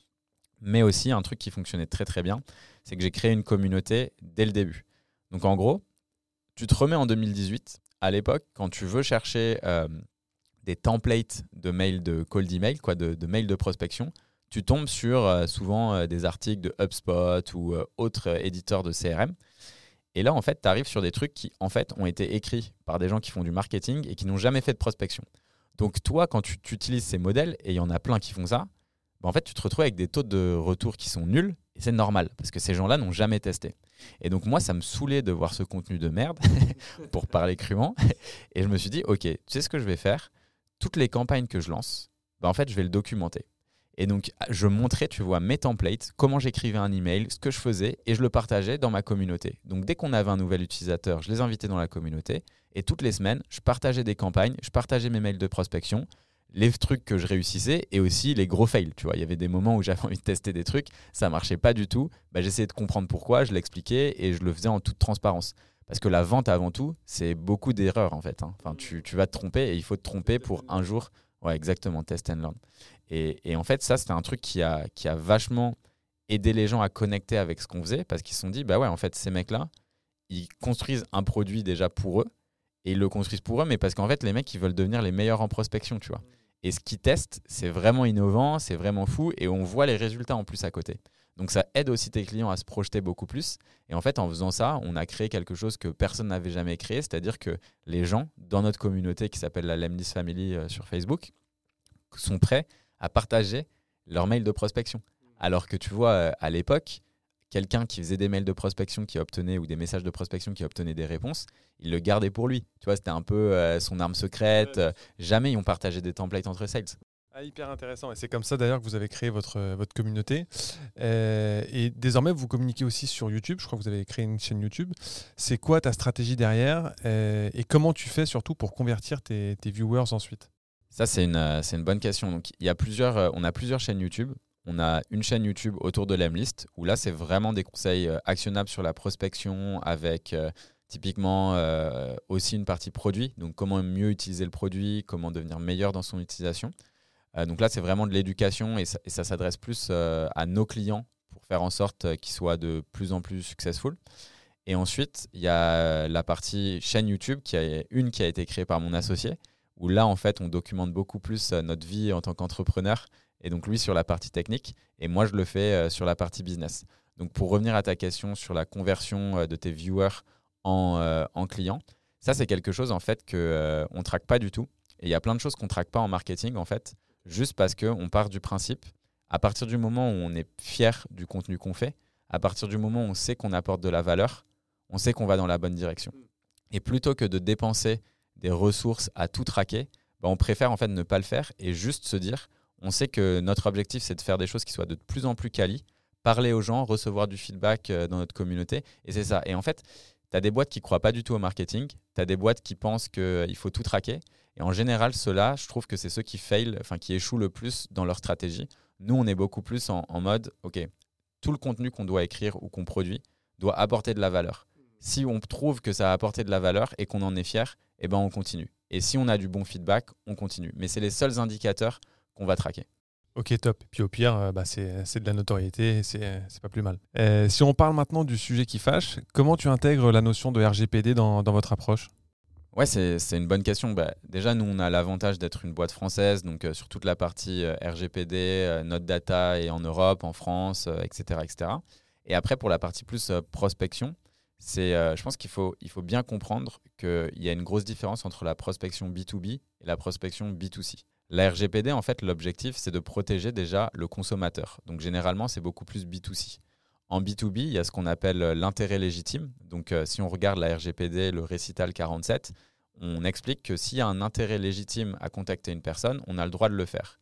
Mais aussi, un truc qui fonctionnait très, très bien, c'est que j'ai créé une communauté dès le début. Donc, en gros, tu te remets en 2018 à l'époque, quand tu veux chercher euh, des templates de mails de call d'email, quoi, de, de mails de prospection, tu tombes sur euh, souvent euh, des articles de HubSpot ou euh, autres éditeurs de CRM. Et là, en fait, tu arrives sur des trucs qui, en fait, ont été écrits par des gens qui font du marketing et qui n'ont jamais fait de prospection. Donc, toi, quand tu, utilises ces modèles, et il y en a plein qui font ça, bah, en fait, tu te retrouves avec des taux de retour qui sont nuls. Et c'est normal, parce que ces gens-là n'ont jamais testé. Et donc, moi, ça me saoulait de voir ce contenu de merde, *laughs* pour parler crûment. *laughs* Et je me suis dit, OK, tu sais ce que je vais faire? Toutes les campagnes que je lance, bah, en fait, je vais le documenter. Et donc, je montrais, tu vois, mes templates, comment j'écrivais un email, ce que je faisais, et je le partageais dans ma communauté. Donc, dès qu'on avait un nouvel utilisateur, je les invitais dans la communauté. Et toutes les semaines, je partageais des campagnes, je partageais mes mails de prospection, les trucs que je réussissais et aussi les gros fails. Tu vois, il y avait des moments où *laughs* j'avais envie de tester des trucs, ça marchait pas du tout. Bah, j'essayais de comprendre pourquoi, je l'expliquais et je le faisais en toute transparence. Parce que la vente avant tout, c'est beaucoup d'erreurs en fait. Hein. Enfin, tu, tu, vas te tromper et il faut te tromper pour un jour. Ouais, exactement, test and learn. Et, en fait, ça, c'était un truc qui a, qui a vachement aidé les gens à connecter avec ce qu'on faisait parce qu'ils se sont dit, bah ouais, en fait, ces mecs-là, ils construisent un produit déjà pour eux et ils le construisent pour eux, mais parce qu'en fait, les mecs, ils veulent devenir les meilleurs en prospection, tu vois. Et ce qu'ils testent, c'est vraiment innovant, c'est vraiment fou et on voit les résultats en plus à côté. Donc ça aide aussi tes clients à se projeter beaucoup plus. Et en fait, en faisant ça, on a créé quelque chose que personne n'avait jamais créé, c'est-à-dire que les gens dans notre communauté qui s'appelle la Lemnis Family euh, sur Facebook sont prêts à partager leur mail de prospection. Alors que tu vois, euh, à l'époque, quelqu'un qui faisait des mails de prospection qui obtenait ou des messages de prospection qui obtenait des réponses, il le gardait pour lui. Tu vois, c'était un peu euh, son arme secrète. jamais ils ont partagé des templates entre sales. Ah, hyper intéressant. Et c'est comme ça d'ailleurs que vous avez créé votre, euh, votre communauté. et désormais, vous communiquez aussi sur YouTube. Je crois que vous avez créé une chaîne YouTube. C'est quoi ta stratégie derrière et comment tu fais surtout pour convertir tes, tes viewers ensuite? Ça, c'est une, euh, une, bonne question. Donc, y a plusieurs, euh, on a plusieurs chaînes YouTube. On a une chaîne YouTube autour de l'Emlist où là, c'est vraiment des conseils euh, actionnables sur la prospection avec typiquement aussi une partie produit. Donc, comment mieux utiliser le produit, comment devenir meilleur dans son utilisation. donc là, c'est vraiment de l'éducation et ça, s'adresse plus à nos clients pour faire en sorte qu'ils soient de plus en plus successful. Et ensuite, il y a la partie chaîne YouTube, qui a une qui a été créée par mon associé, où là, en fait, on documente beaucoup plus euh, notre vie en tant qu'entrepreneur. Et donc, lui, sur la partie technique, et moi, je le fais euh, sur la partie business. Donc, pour revenir à ta question sur la conversion euh, de tes viewers en, en clients, ça, c'est quelque chose, en fait, qu'on ne traque pas du tout. Et il y a plein de choses qu'on ne traque pas en marketing, en fait, juste parce qu'on part du principe, à partir du moment où on est fier du contenu qu'on fait, à partir du moment où on sait qu'on apporte de la valeur, on sait qu'on va dans la bonne direction. Et plutôt que de dépenser des ressources à tout traquer, bah, on préfère en fait ne pas le faire et juste se dire, on sait que notre objectif c'est de faire des choses qui soient de plus en plus quali, parler aux gens, recevoir du feedback euh, dans notre communauté et c'est ça. Et en fait, tu as des boîtes qui croient pas du tout au marketing, tu as des boîtes qui pensent qu'il euh, faut tout traquer et en général, ceux-là, je trouve que c'est ceux qui fail, enfin qui échouent le plus dans leur stratégie. Nous, on est beaucoup plus en mode, OK, tout le contenu qu'on doit écrire ou qu'on produit doit apporter de la valeur. Si on trouve que ça a apporté de la valeur et qu'on en est fier, eh ben on continue. Et si on a du bon feedback, on continue. Mais c'est les seuls indicateurs qu'on va traquer. Ok, top. Puis au pire, euh, bah, c'est de la notoriété, c'est pas plus mal. Euh, si on parle maintenant du sujet qui fâche, comment tu intègres la notion de RGPD dans, votre approche? Ouais, c'est une bonne question. Bah, déjà, nous, on a l'avantage d'être une boîte française, donc euh, sur toute la partie RGPD, notre data est en Europe, en France, etc., etc. Et après, pour la partie plus prospection, c'est, euh, je pense qu'il faut, il faut bien comprendre qu'il y a une grosse différence entre la prospection B2B et la prospection B2C. La RGPD, en fait, l'objectif, c'est de protéger déjà le consommateur. Donc, généralement, c'est beaucoup plus B2C. En B2B, il y a ce qu'on appelle euh, l'intérêt légitime. Donc, euh, si on regarde la RGPD, le récital 47, on explique que s'il y a un intérêt légitime à contacter une personne, on a le droit de le faire.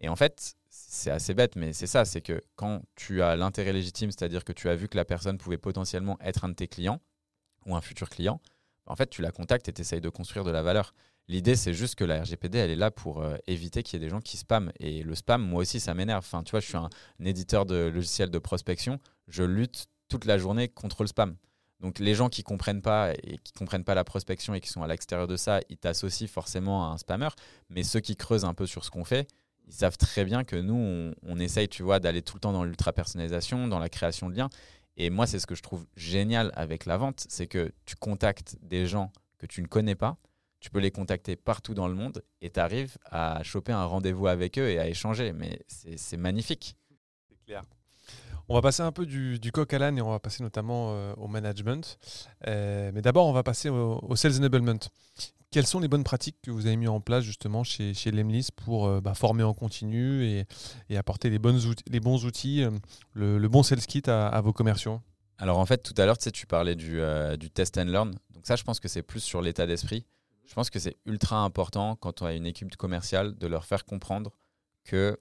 Et en fait, c'est assez bête, mais c'est ça, c'est que quand tu as l'intérêt légitime, c'est-à-dire que tu as vu que la personne pouvait potentiellement être un de tes clients ou un futur client, en fait, tu la contactes et tu essayes de construire de la valeur. L'idée, c'est juste que la RGPD, elle est là pour euh, éviter qu'il y ait des gens qui spamment. Et le spam, moi aussi, ça m'énerve. Enfin, tu vois, je suis un, éditeur de logiciels de prospection. Je lutte toute la journée contre le spam. Donc, les gens qui comprennent pas et qui comprennent pas la prospection et qui sont à l'extérieur de ça, ils t'associent forcément à un spammer. Mais ceux qui creusent un peu sur ce qu'on fait, ils savent très bien que nous, on, essaye, tu vois, d'aller tout le temps dans l'ultra-personnalisation, dans la création de liens. Et moi, c'est ce que je trouve génial avec la vente, c'est que tu contactes des gens que tu ne connais pas, tu peux les contacter partout dans le monde et tu arrives à choper un rendez-vous avec eux et à échanger. Mais c'est magnifique. C'est clair. On va passer un peu du, coq à l'âne et on va passer notamment euh, au management. Euh, mais d'abord, on va passer au, sales enablement. Quelles sont les bonnes pratiques que vous avez mis en place justement chez, chez Lemlis pour euh, bah, former en continu et, apporter les, bonnes les bons outils, le, bon sales kit à, vos commerciaux? Alors en fait, tout à l'heure, tu, sais, tu parlais du, du test and learn. Donc ça, je pense que c'est plus sur l'état d'esprit. Je pense que c'est ultra important quand on a une équipe commerciale de leur faire comprendre que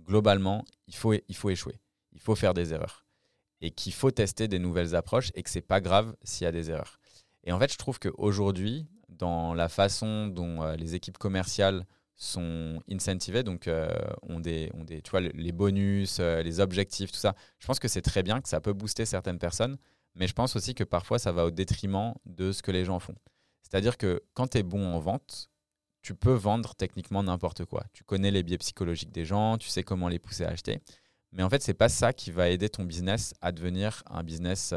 globalement, il faut, il faut échouer. Il faut faire des erreurs. Et qu'il faut tester des nouvelles approches et que c'est pas grave s'il y a des erreurs. Et en fait, je trouve qu'aujourd'hui, dans la façon dont euh, les équipes commerciales sont incentivées, donc euh, ont, des, ont des, tu vois, les bonus, euh, les objectifs, tout ça, je pense que c'est très bien, que ça peut booster certaines personnes, mais je pense aussi que parfois ça va au détriment de ce que les gens font. C'est-à-dire que quand tu es bon en vente, tu peux vendre techniquement n'importe quoi. Tu connais les biais psychologiques des gens, tu sais comment les pousser à acheter. Mais en fait, c'est pas ça qui va aider ton business à devenir un business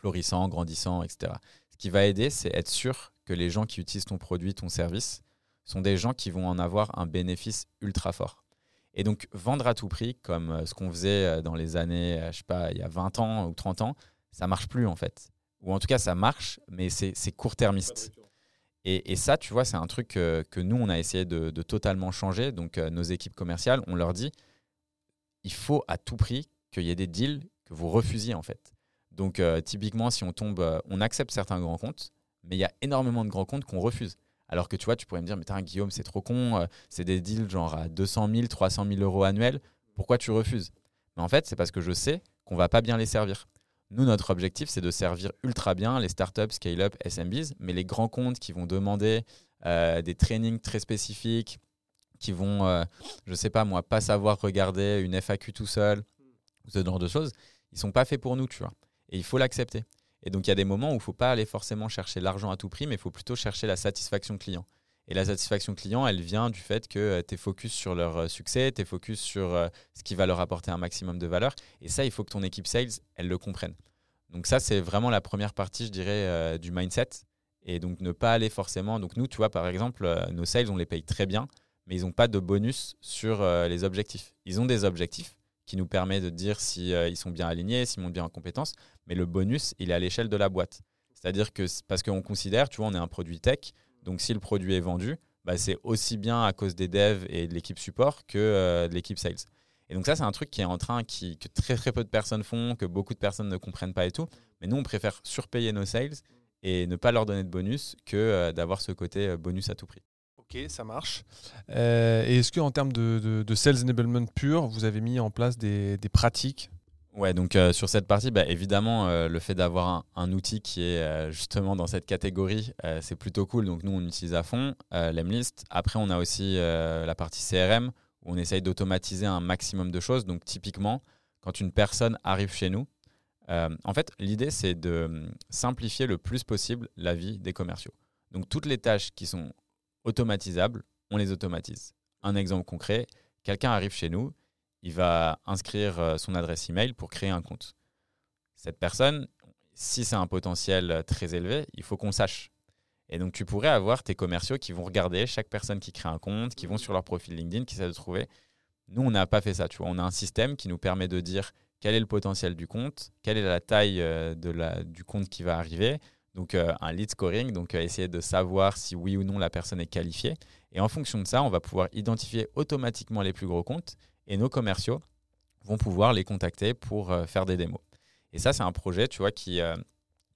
florissant, grandissant, etc. Ce qui va aider, c'est être sûr que les gens qui utilisent ton produit, ton service, sont des gens qui vont en avoir un bénéfice ultra fort. Et donc, vendre à tout prix, comme euh, ce qu'on faisait euh, dans les années, je sais pas, il y a 20 ans ou 30 ans, ça marche plus en fait. Ou en tout cas, ça marche, mais c'est court-termiste. Et, ça, tu vois, c'est un truc que, nous, on a essayé de, totalement changer. Donc, euh, nos équipes commerciales, on leur dit, il faut à tout prix qu'il y ait des deals que vous refusiez, en fait. Donc, euh, typiquement, si on tombe, euh, on accepte certains grands comptes, mais il y a énormément de grands comptes qu'on refuse. Alors que tu vois, tu pourrais me dire, mais t'as Guillaume, c'est trop con, c'est des deals genre à 200 000, 300 000 euros annuels, pourquoi tu refuses? Mais en fait, c'est parce que je sais qu'on va pas bien les servir. Nous, notre objectif, c'est de servir ultra bien les startups, scale-up, SMBs, mais les grands comptes qui vont demander euh, des trainings très spécifiques, qui vont, euh, je sais pas moi, pas savoir regarder une FAQ tout seul, ce genre de choses, ils sont pas faits pour nous, tu vois. Et il faut l'accepter. Et donc, il y a des moments où il ne faut pas aller forcément chercher l'argent à tout prix, mais il faut plutôt chercher la satisfaction client. Et la satisfaction client, elle vient du fait que euh, tu es focus sur leur euh, succès, tu es focus sur euh, ce qui va leur apporter un maximum de valeur. Et ça, il faut que ton équipe sales, elle le comprenne. Donc ça, c'est vraiment la première partie, je dirais, du mindset. Et donc ne pas aller forcément. Donc nous, tu vois, par exemple, nos sales, on les paye très bien, mais ils n'ont pas de bonus sur les objectifs. Ils ont des objectifs qui nous permettent de dire si ils sont bien alignés, s'ils montent bien en compétences, mais le bonus, il est à l'échelle de la boîte. C'est-à-dire que parce qu'on considère, tu vois, on est un produit tech, donc si le produit est vendu, bah, c'est aussi bien à cause des devs et de l'équipe support que euh, de l'équipe sales. Et donc ça, c'est un truc qui est en train, que très très peu de personnes font, que beaucoup de personnes ne comprennent pas et tout. Mais nous, on préfère surpayer nos sales et ne pas leur donner de bonus que euh, d'avoir ce côté euh, bonus à tout prix. Ok, ça marche. et est-ce qu'en termes de, sales enablement pur, vous avez mis en place des pratiques Ouais, donc euh, sur cette partie, bah, évidemment, euh, le fait d'avoir un, outil qui est euh, justement dans cette catégorie, c'est plutôt cool. Donc nous, on utilise à fond l'Emlist. Après, on a aussi la partie CRM où on essaye d'automatiser un maximum de choses. Donc typiquement, quand une personne arrive chez nous, en fait, l'idée, c'est de hum, simplifier le plus possible la vie des commerciaux. Donc toutes les tâches qui sont automatisables, on les automatise. Un exemple concret, quelqu'un arrive chez nous, il va inscrire euh, son adresse email pour créer un compte. Cette personne, si c'est un potentiel euh, très élevé, il faut qu'on sache. Et donc, tu pourrais avoir tes commerciaux qui vont regarder chaque personne qui crée un compte, qui vont sur leur profil LinkedIn, qui essaient de trouver. Nous, on n'a pas fait ça. Tu vois. On a un système qui nous permet de dire quel est le potentiel du compte, quelle est la taille euh, de la, du compte qui va arriver. Donc, un lead scoring, donc essayer de savoir si oui ou non la personne est qualifiée. Et en fonction de ça, on va pouvoir identifier automatiquement les plus gros comptes et nos commerciaux vont pouvoir les contacter pour euh, faire des démos. Et ça, c'est un projet, tu vois, qui, euh,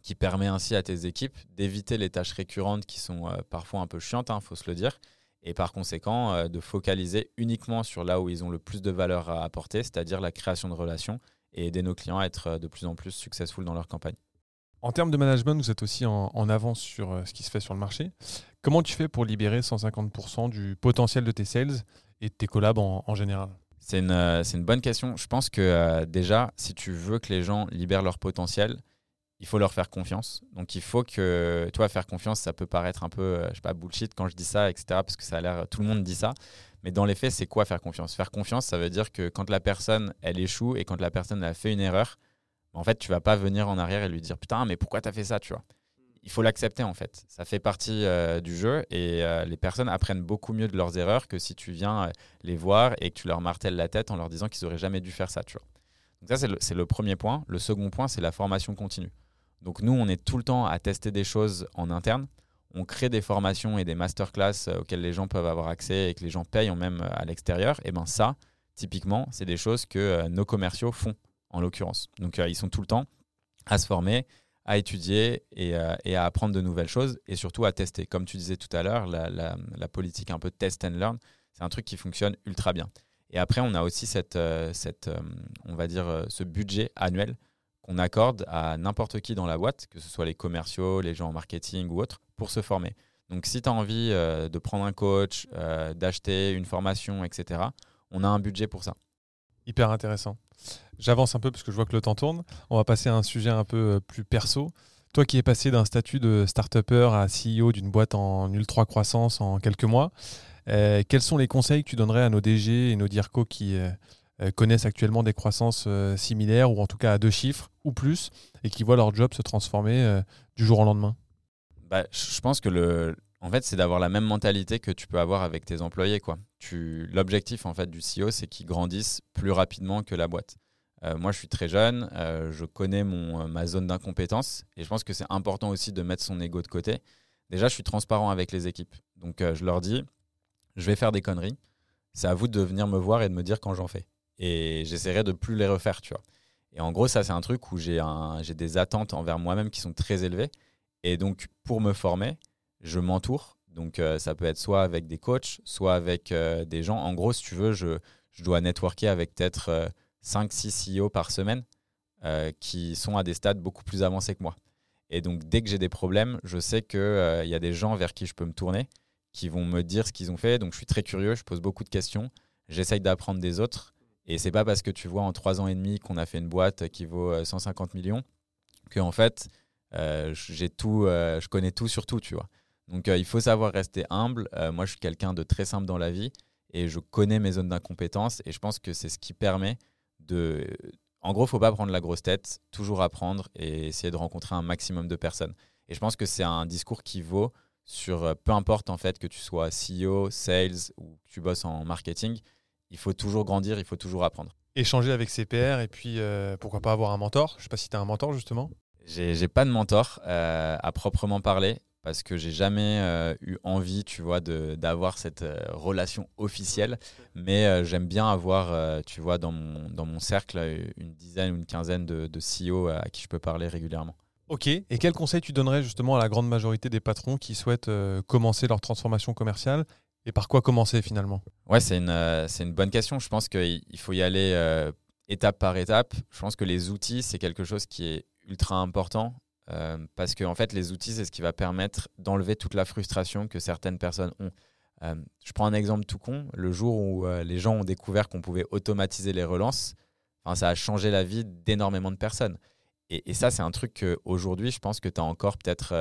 qui permet ainsi à tes équipes d'éviter les tâches récurrentes qui sont euh, parfois un peu chiantes, il hein, faut se le dire, et par conséquent de focaliser uniquement sur là où ils ont le plus de valeur à apporter, c'est-à-dire la création de relations et aider nos clients à être de plus en plus successful dans leur campagne. En termes de management, vous êtes aussi en, avance sur ce qui se fait sur le marché. Comment tu fais pour libérer 150% du potentiel de tes sales et de tes collabs en général? Euh, c'est une, bonne question. Je pense que euh, déjà, si tu veux que les gens libèrent leur potentiel, il faut leur faire confiance. Donc il faut que, toi, faire confiance, ça peut paraître un peu, euh, je sais pas, bullshit quand je dis ça, etc. Parce que ça a l'air, tout le monde dit ça. Mais dans les faits, c'est quoi faire confiance? Faire confiance, ça veut dire que quand la personne, elle échoue et quand la personne a fait une erreur, en fait, tu vas pas venir en arrière et lui dire putain, mais pourquoi tu as fait ça, tu vois? Il faut l'accepter en fait. Ça fait partie euh, du jeu et euh, les personnes apprennent beaucoup mieux de leurs erreurs que si tu viens euh, les voir et que tu leur martèles la tête en leur disant qu'ils n'auraient jamais dû faire ça. Donc ça, c'est le, premier point. Le second point, c'est la formation continue. Donc nous, on est tout le temps à tester des choses en interne. On crée des formations et des masterclass auxquelles les gens peuvent avoir accès et que les gens payent même à l'extérieur. Et bien ça, typiquement, c'est des choses que nos commerciaux font en l'occurrence. Donc ils sont tout le temps à se former à étudier euh, et, à apprendre de nouvelles choses et surtout à tester. Comme tu disais tout à l'heure, la, politique un peu test and learn, c'est un truc qui fonctionne ultra bien. Et après, on a aussi cette, euh, cette euh, on va dire, ce budget annuel qu'on accorde à n'importe qui dans la boîte, que ce soit les commerciaux, les gens en marketing ou autres, pour se former. Donc si tu as envie de prendre un coach, d'acheter une formation, etc., on a un budget pour ça. Hyper intéressant. J'avance un peu parce que je vois que le temps tourne. On va passer à un sujet un peu euh, plus perso. Toi qui es passé d'un statut de start-upper à CEO d'une boîte en ultra croissance en quelques mois, euh, quels sont les conseils que tu donnerais à nos DG et nos DIRCO qui euh, connaissent actuellement des croissances similaires ou en tout cas à deux chiffres ou plus et qui voient leur job se transformer du jour au lendemain? Bah, Je pense que le, en fait, c'est d'avoir la même mentalité que tu peux avoir avec tes employés. Quoi. L'objectif en fait, du CEO, c'est qu'ils grandissent plus rapidement que la boîte. Euh, moi, je suis très jeune, euh, je connais mon, euh, ma zone d'incompétence et je pense que c'est important aussi de mettre son ego de côté. Déjà, je suis transparent avec les équipes. Donc, je leur dis, je vais faire des conneries. C'est à vous de venir me voir et de me dire quand j'en fais. Et j'essaierai de plus les refaire, tu vois. Et en gros, ça, c'est un truc où j'ai des attentes envers moi-même qui sont très élevées. Et donc, pour me former, je m'entoure. Donc, ça peut être soit avec des coachs, soit avec des gens. En gros, si tu veux, je, dois networker avec peut-être 5-6 CEO par semaine euh, qui sont à des stades beaucoup plus avancés que moi. Et donc, dès que j'ai des problèmes, je sais qu'il euh, y a des gens vers qui je peux me tourner, qui vont me dire ce qu'ils ont fait. Donc, je suis très curieux, je pose beaucoup de questions, j'essaye d'apprendre des autres. Et c'est pas parce que tu vois en 3 ans et demi qu'on a fait une boîte qui vaut 150 euh, millions que en fait, j'ai tout, je connais tout sur tout, tu vois. Donc, il faut savoir rester humble. moi, je suis quelqu'un de très simple dans la vie et je connais mes zones d'incompétence et je pense que c'est ce qui permet de. En gros, faut pas prendre la grosse tête, toujours apprendre et essayer de rencontrer un maximum de personnes. Et je pense que c'est un discours qui vaut sur euh, peu importe en fait que tu sois CEO, sales ou que tu bosses en marketing, il faut toujours grandir, il faut toujours apprendre. Échanger avec ses pairs et puis euh, pourquoi pas avoir un mentor? Je sais pas si tu as un mentor justement. J'ai pas de mentor euh, à proprement parler parce que j'ai jamais euh, eu envie, tu vois, d'avoir cette euh, relation officielle. Mais euh, j'aime bien avoir, tu vois, dans mon, dans mon cercle, une dizaine ou une quinzaine de, de CEO à qui je peux parler régulièrement. Ok. Et quel conseil tu donnerais justement à la grande majorité des patrons qui souhaitent commencer leur transformation commerciale? Et par quoi commencer finalement? Ouais, c'est une, une bonne question. Je pense qu'il faut y aller étape par étape. Je pense que les outils, c'est quelque chose qui est ultra important. Euh, parce que en fait, les outils, c'est ce qui va permettre d'enlever toute la frustration que certaines personnes ont. Euh, je prends un exemple tout con. Le jour où euh, les gens ont découvert qu'on pouvait automatiser les relances, ça a changé la vie d'énormément de personnes. Et, et ça, c'est un truc qu'aujourd'hui, je pense que tu as encore peut-être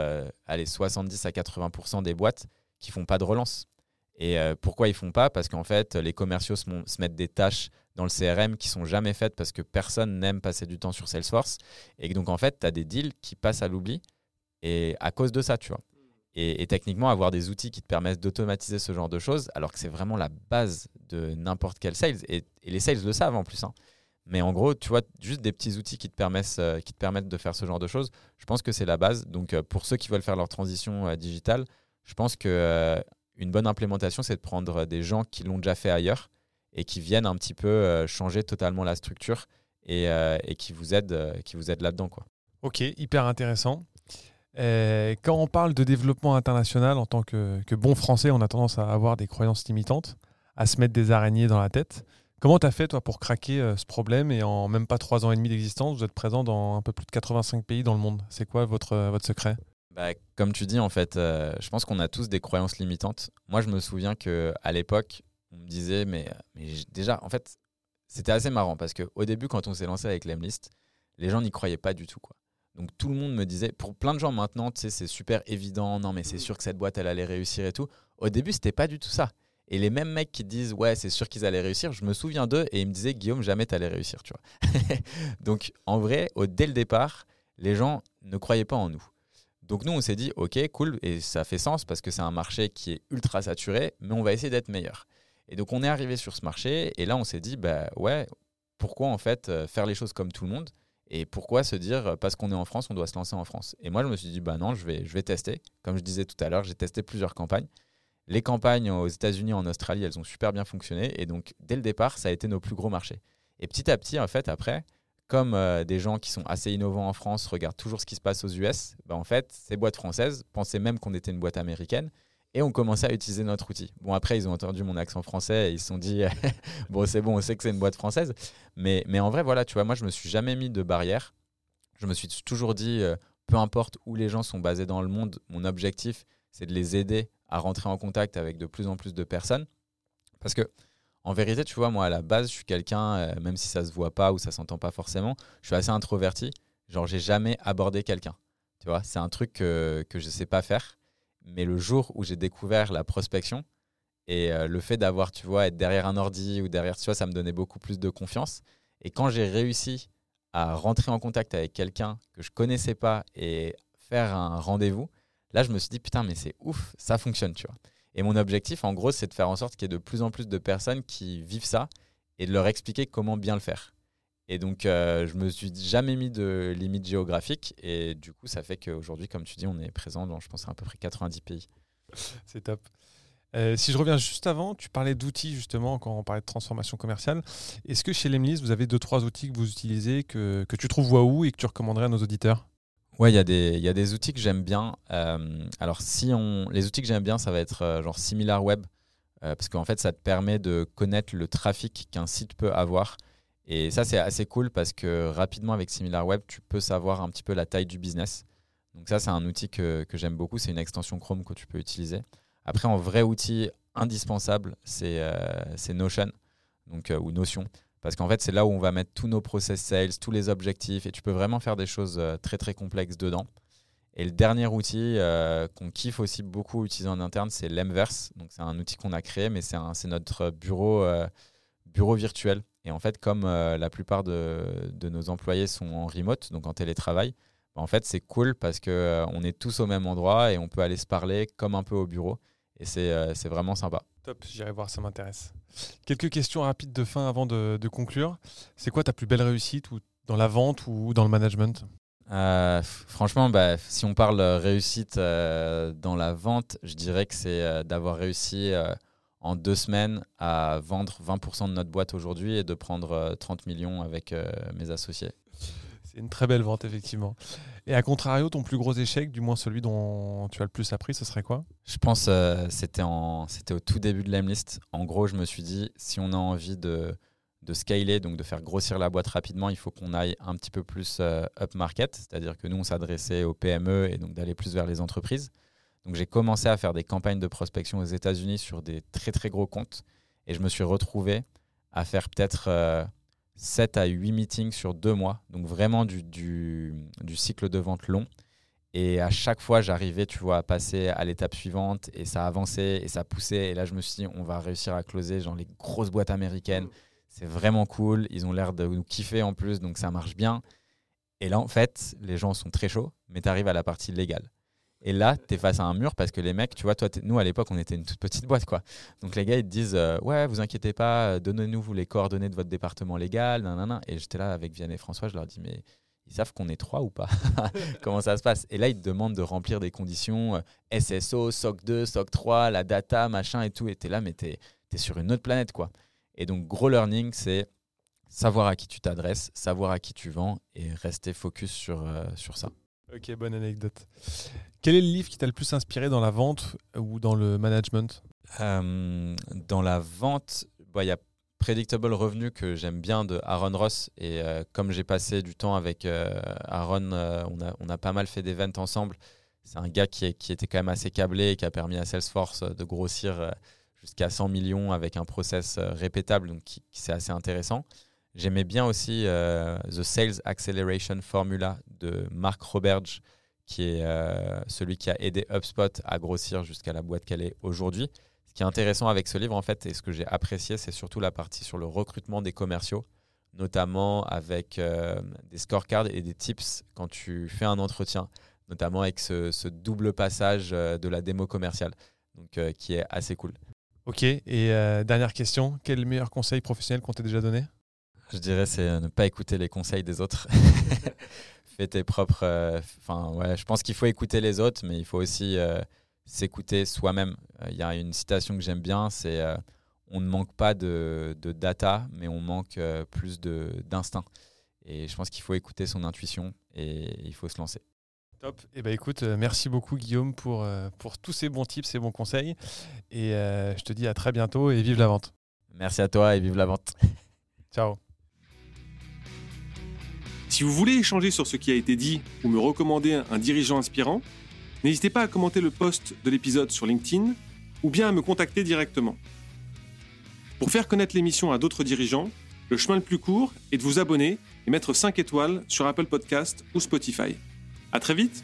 allez, 70 à 80% des boîtes qui font pas de relance. Et pourquoi ils font pas? Parce qu'en fait, les commerciaux se, mettent des tâches dans le CRM qui sont jamais faites parce que personne n'aime passer du temps sur Salesforce. Et donc, en fait, tu as des deals qui passent à l'oubli et à cause de ça, tu vois. Et, techniquement, avoir des outils qui te permettent d'automatiser ce genre de choses, alors que c'est vraiment la base de n'importe quel sales. Et, les sales le savent en plus. Hein. Mais en gros, tu vois, juste des petits outils qui te permettent, euh, qui te permettent de faire ce genre de choses, je pense que c'est la base. Donc, euh, pour ceux qui veulent faire leur transition euh, digitale, je pense que une bonne implémentation, c'est de prendre des gens qui l'ont déjà fait ailleurs et qui viennent un petit peu euh, changer totalement la structure et, euh, et qui vous aident, euh, qui vous aident là-dedans. Ok, hyper intéressant. quand on parle de développement international, en tant que, bon français, on a tendance à avoir des croyances limitantes, à se mettre des araignées dans la tête. Comment tu as fait, toi, pour craquer ce problème Et en même pas trois ans et demi d'existence, vous êtes présent dans un peu plus de 85 pays dans le monde. C'est quoi votre secret? Bah, Comme tu dis, en fait, je pense qu'on a tous des croyances limitantes. Moi, je me souviens qu'à l'époque, on me disait, mais, mais déjà, en fait, c'était assez marrant parce qu'au début, quand on s'est lancé avec l'Emlist, les gens n'y croyaient pas du tout. Quoi. Donc tout le monde me disait, pour plein de gens maintenant, tu sais, c'est super évident, non mais c'est sûr que cette boîte, elle allait réussir et tout. Au début, c'était pas du tout ça. Et les mêmes mecs qui disent, ouais, c'est sûr qu'ils allaient réussir, je me souviens d'eux et ils me disaient, Guillaume, jamais tu allais réussir, tu vois. *laughs* Donc en vrai, au, dès le départ, les gens ne croyaient pas en nous. Donc nous, on s'est dit, ok, cool, et ça fait sens parce que c'est un marché qui est ultra saturé, mais on va essayer d'être meilleur. Et donc on est arrivé sur ce marché, et là on s'est dit, bah ouais, pourquoi en fait euh, faire les choses comme tout le monde? Et pourquoi se dire, euh, parce qu'on est en France, on doit se lancer en France? Et moi, je me suis dit, bah non, je vais, je vais tester. Comme je disais tout à l'heure, j'ai testé plusieurs campagnes. Les campagnes aux États-Unis, en Australie, elles ont super bien fonctionné. Et donc, dès le départ, ça a été nos plus gros marchés. Et petit à petit, en fait, après, comme euh, des gens qui sont assez innovants en France regardent toujours ce qui se passe aux US, bah, en fait, ces boîtes françaises pensaient même qu'on était une boîte américaine et ont commencé à utiliser notre outil. Bon, après, ils ont entendu mon accent français et ils se sont dit, *laughs* bon, c'est bon, on sait que c'est une boîte française. Mais, mais en vrai, voilà, tu vois, moi, je me suis jamais mis de barrière. Je me suis toujours dit, euh, peu importe où les gens sont basés dans le monde, mon objectif, c'est de les aider à rentrer en contact avec de plus en plus de personnes. Parce que, en vérité, tu vois, moi, à la base, je suis quelqu'un, euh, même si ça se voit pas ou ça s'entend pas forcément, je suis assez introverti. Genre, j'ai jamais abordé quelqu'un. Tu vois, c'est un truc que, que je sais pas faire. Mais le jour où j'ai découvert la prospection et euh, le fait d'avoir, tu vois, être derrière un ordi ou derrière, tu vois, ça me donnait beaucoup plus de confiance. Et quand j'ai réussi à rentrer en contact avec quelqu'un que je connaissais pas et faire un rendez-vous, là, je me suis dit, putain, mais c'est ouf, ça fonctionne, tu vois. Et mon objectif, en gros, c'est de faire en sorte qu'il y ait de plus en plus de personnes qui vivent ça et de leur expliquer comment bien le faire. Et donc, euh, je me suis jamais mis de limite géographique. Et du coup, ça fait qu'aujourd'hui, comme tu dis, on est présent dans, je pense, à peu près 90 pays. *laughs* C'est top. Euh, si je reviens juste avant, tu parlais d'outils justement quand on parlait de transformation commerciale. Est-ce que chez Lemlis, vous avez deux, trois outils que vous utilisez, que, que tu trouves waouh et que tu recommanderais à nos auditeurs? Ouais, il y, a des, y a des outils que j'aime bien. Euh, alors, si on, les outils que j'aime bien, ça va être genre SimilarWeb, parce qu'en fait, ça te permet de connaître le trafic qu'un site peut avoir et ça, c'est assez cool parce que rapidement, avec SimilarWeb, tu peux savoir un petit peu la taille du business. Donc ça, c'est un outil que, que j'aime beaucoup. C'est une extension Chrome que tu peux utiliser. Après, en vrai outil indispensable, c'est euh, Notion donc, euh, ou Notion. Parce qu'en fait, c'est là où on va mettre tous nos process sales, tous les objectifs, et tu peux vraiment faire des choses euh, très très complexes dedans. Et le dernier outil qu'on kiffe aussi beaucoup utiliser en interne, c'est l'Emverse. Donc c'est un outil qu'on a créé, mais c'est notre bureau, bureau virtuel et en fait, comme euh, la plupart de, nos employés sont en remote, donc en télétravail, bah, en fait, c'est cool parce qu'on euh, on est tous au même endroit et on peut aller se parler comme un peu au bureau. Et c'est euh, vraiment sympa. Top, j'irai voir, ça m'intéresse. Quelques questions rapides de fin avant de, conclure. C'est quoi ta plus belle réussite ou dans la vente ou dans le management? Franchement, bah, si on parle réussite dans la vente, je dirais que c'est d'avoir réussi en deux semaines à vendre 20% de notre boîte aujourd'hui et de prendre 30 euh, millions avec euh, mes associés. C'est une très belle vente, effectivement. Et à contrario, ton plus gros échec, du moins celui dont tu as le plus appris, ce serait quoi? Je pense euh, c'était en c'était au tout début de l'Emlist. En gros, je me suis dit, si on a envie de, de scaler, donc de faire grossir la boîte rapidement, il faut qu'on aille un petit peu plus up market, c'est-à-dire que nous, on s'adressait aux PME et donc d'aller plus vers les entreprises. Donc j'ai commencé à faire des campagnes de prospection aux États-Unis sur des très très gros comptes et je me suis retrouvé à faire peut-être 7 euh, à 8 meetings sur deux mois, donc vraiment du, du, cycle de vente long. Et à chaque fois, j'arrivais, tu vois, à passer à l'étape suivante et ça avançait et ça poussait. Et là, je me suis dit, on va réussir à closer genre les grosses boîtes américaines. C'est vraiment cool. Ils ont l'air de nous kiffer en plus, donc ça marche bien. Et là, en fait, les gens sont très chauds, mais tu arrives à la partie légale. Et là, tu es face à un mur parce que les mecs, tu vois, toi, nous à l'époque, on était une toute petite boîte, quoi. Donc les gars, ils te disent, euh, ouais, vous inquiétez pas, euh, donnez-nous les coordonnées de votre département légal, nanana. Et j'étais là avec Vianney et François, je leur dis, mais ils savent qu'on est trois ou pas? *laughs* Comment ça se passe? Et là, ils te demandent de remplir des conditions euh, SSO, SOC 2, SOC 3, la data, machin et tout. Et tu es là, mais tu es, sur une autre planète, quoi. Et donc, gros learning, c'est savoir à qui tu t'adresses, savoir à qui tu vends et rester focus sur, sur ça. Ok, bonne anecdote. Quel est le livre qui t'a le plus inspiré dans la vente ou dans le management? Euh, Dans la vente, bah, il y a Predictable Revenue que j'aime bien de Aaron Ross. Et euh, comme j'ai passé du temps avec euh, Aaron, on a, on, a, pas mal fait des ventes ensemble. C'est un gars qui, qui, était quand même assez câblé et qui a permis à Salesforce de grossir jusqu'à 100 millions avec un process répétable, donc qui, c'est assez intéressant. J'aimais bien aussi euh, The Sales Acceleration Formula de Mark Roberge, qui est euh, celui qui a aidé HubSpot à grossir jusqu'à la boîte qu'elle est aujourd'hui. Ce qui est intéressant avec ce livre, en fait, et ce que j'ai apprécié, c'est surtout la partie sur le recrutement des commerciaux, notamment avec euh, des scorecards et des tips quand tu fais un entretien, notamment avec ce, double passage de la démo commerciale, donc qui est assez cool. Ok, et dernière question, quel est le meilleur conseil professionnel qu'on t'ait déjà donné? Je dirais c'est ne pas écouter les conseils des autres. *laughs* Fais tes propres. Enfin, ouais, je pense qu'il faut écouter les autres, mais il faut aussi s'écouter soi-même. Il y a une citation que j'aime bien, c'est on ne manque pas de, data, mais on manque euh, plus d'instinct. Et je pense qu'il faut écouter son intuition et il faut se lancer. Top. Eh ben écoute, euh, merci beaucoup Guillaume pour, euh, pour tous ces bons tips, ces bons conseils. Et je te dis à très bientôt et vive la vente. Merci à toi et vive la vente. Ciao. Si vous voulez échanger sur ce qui a été dit ou me recommander un dirigeant inspirant, n'hésitez pas à commenter le post de l'épisode sur LinkedIn ou bien à me contacter directement. Pour faire connaître l'émission à d'autres dirigeants, le chemin le plus court est de vous abonner et mettre 5 étoiles sur Apple Podcast ou Spotify. À très vite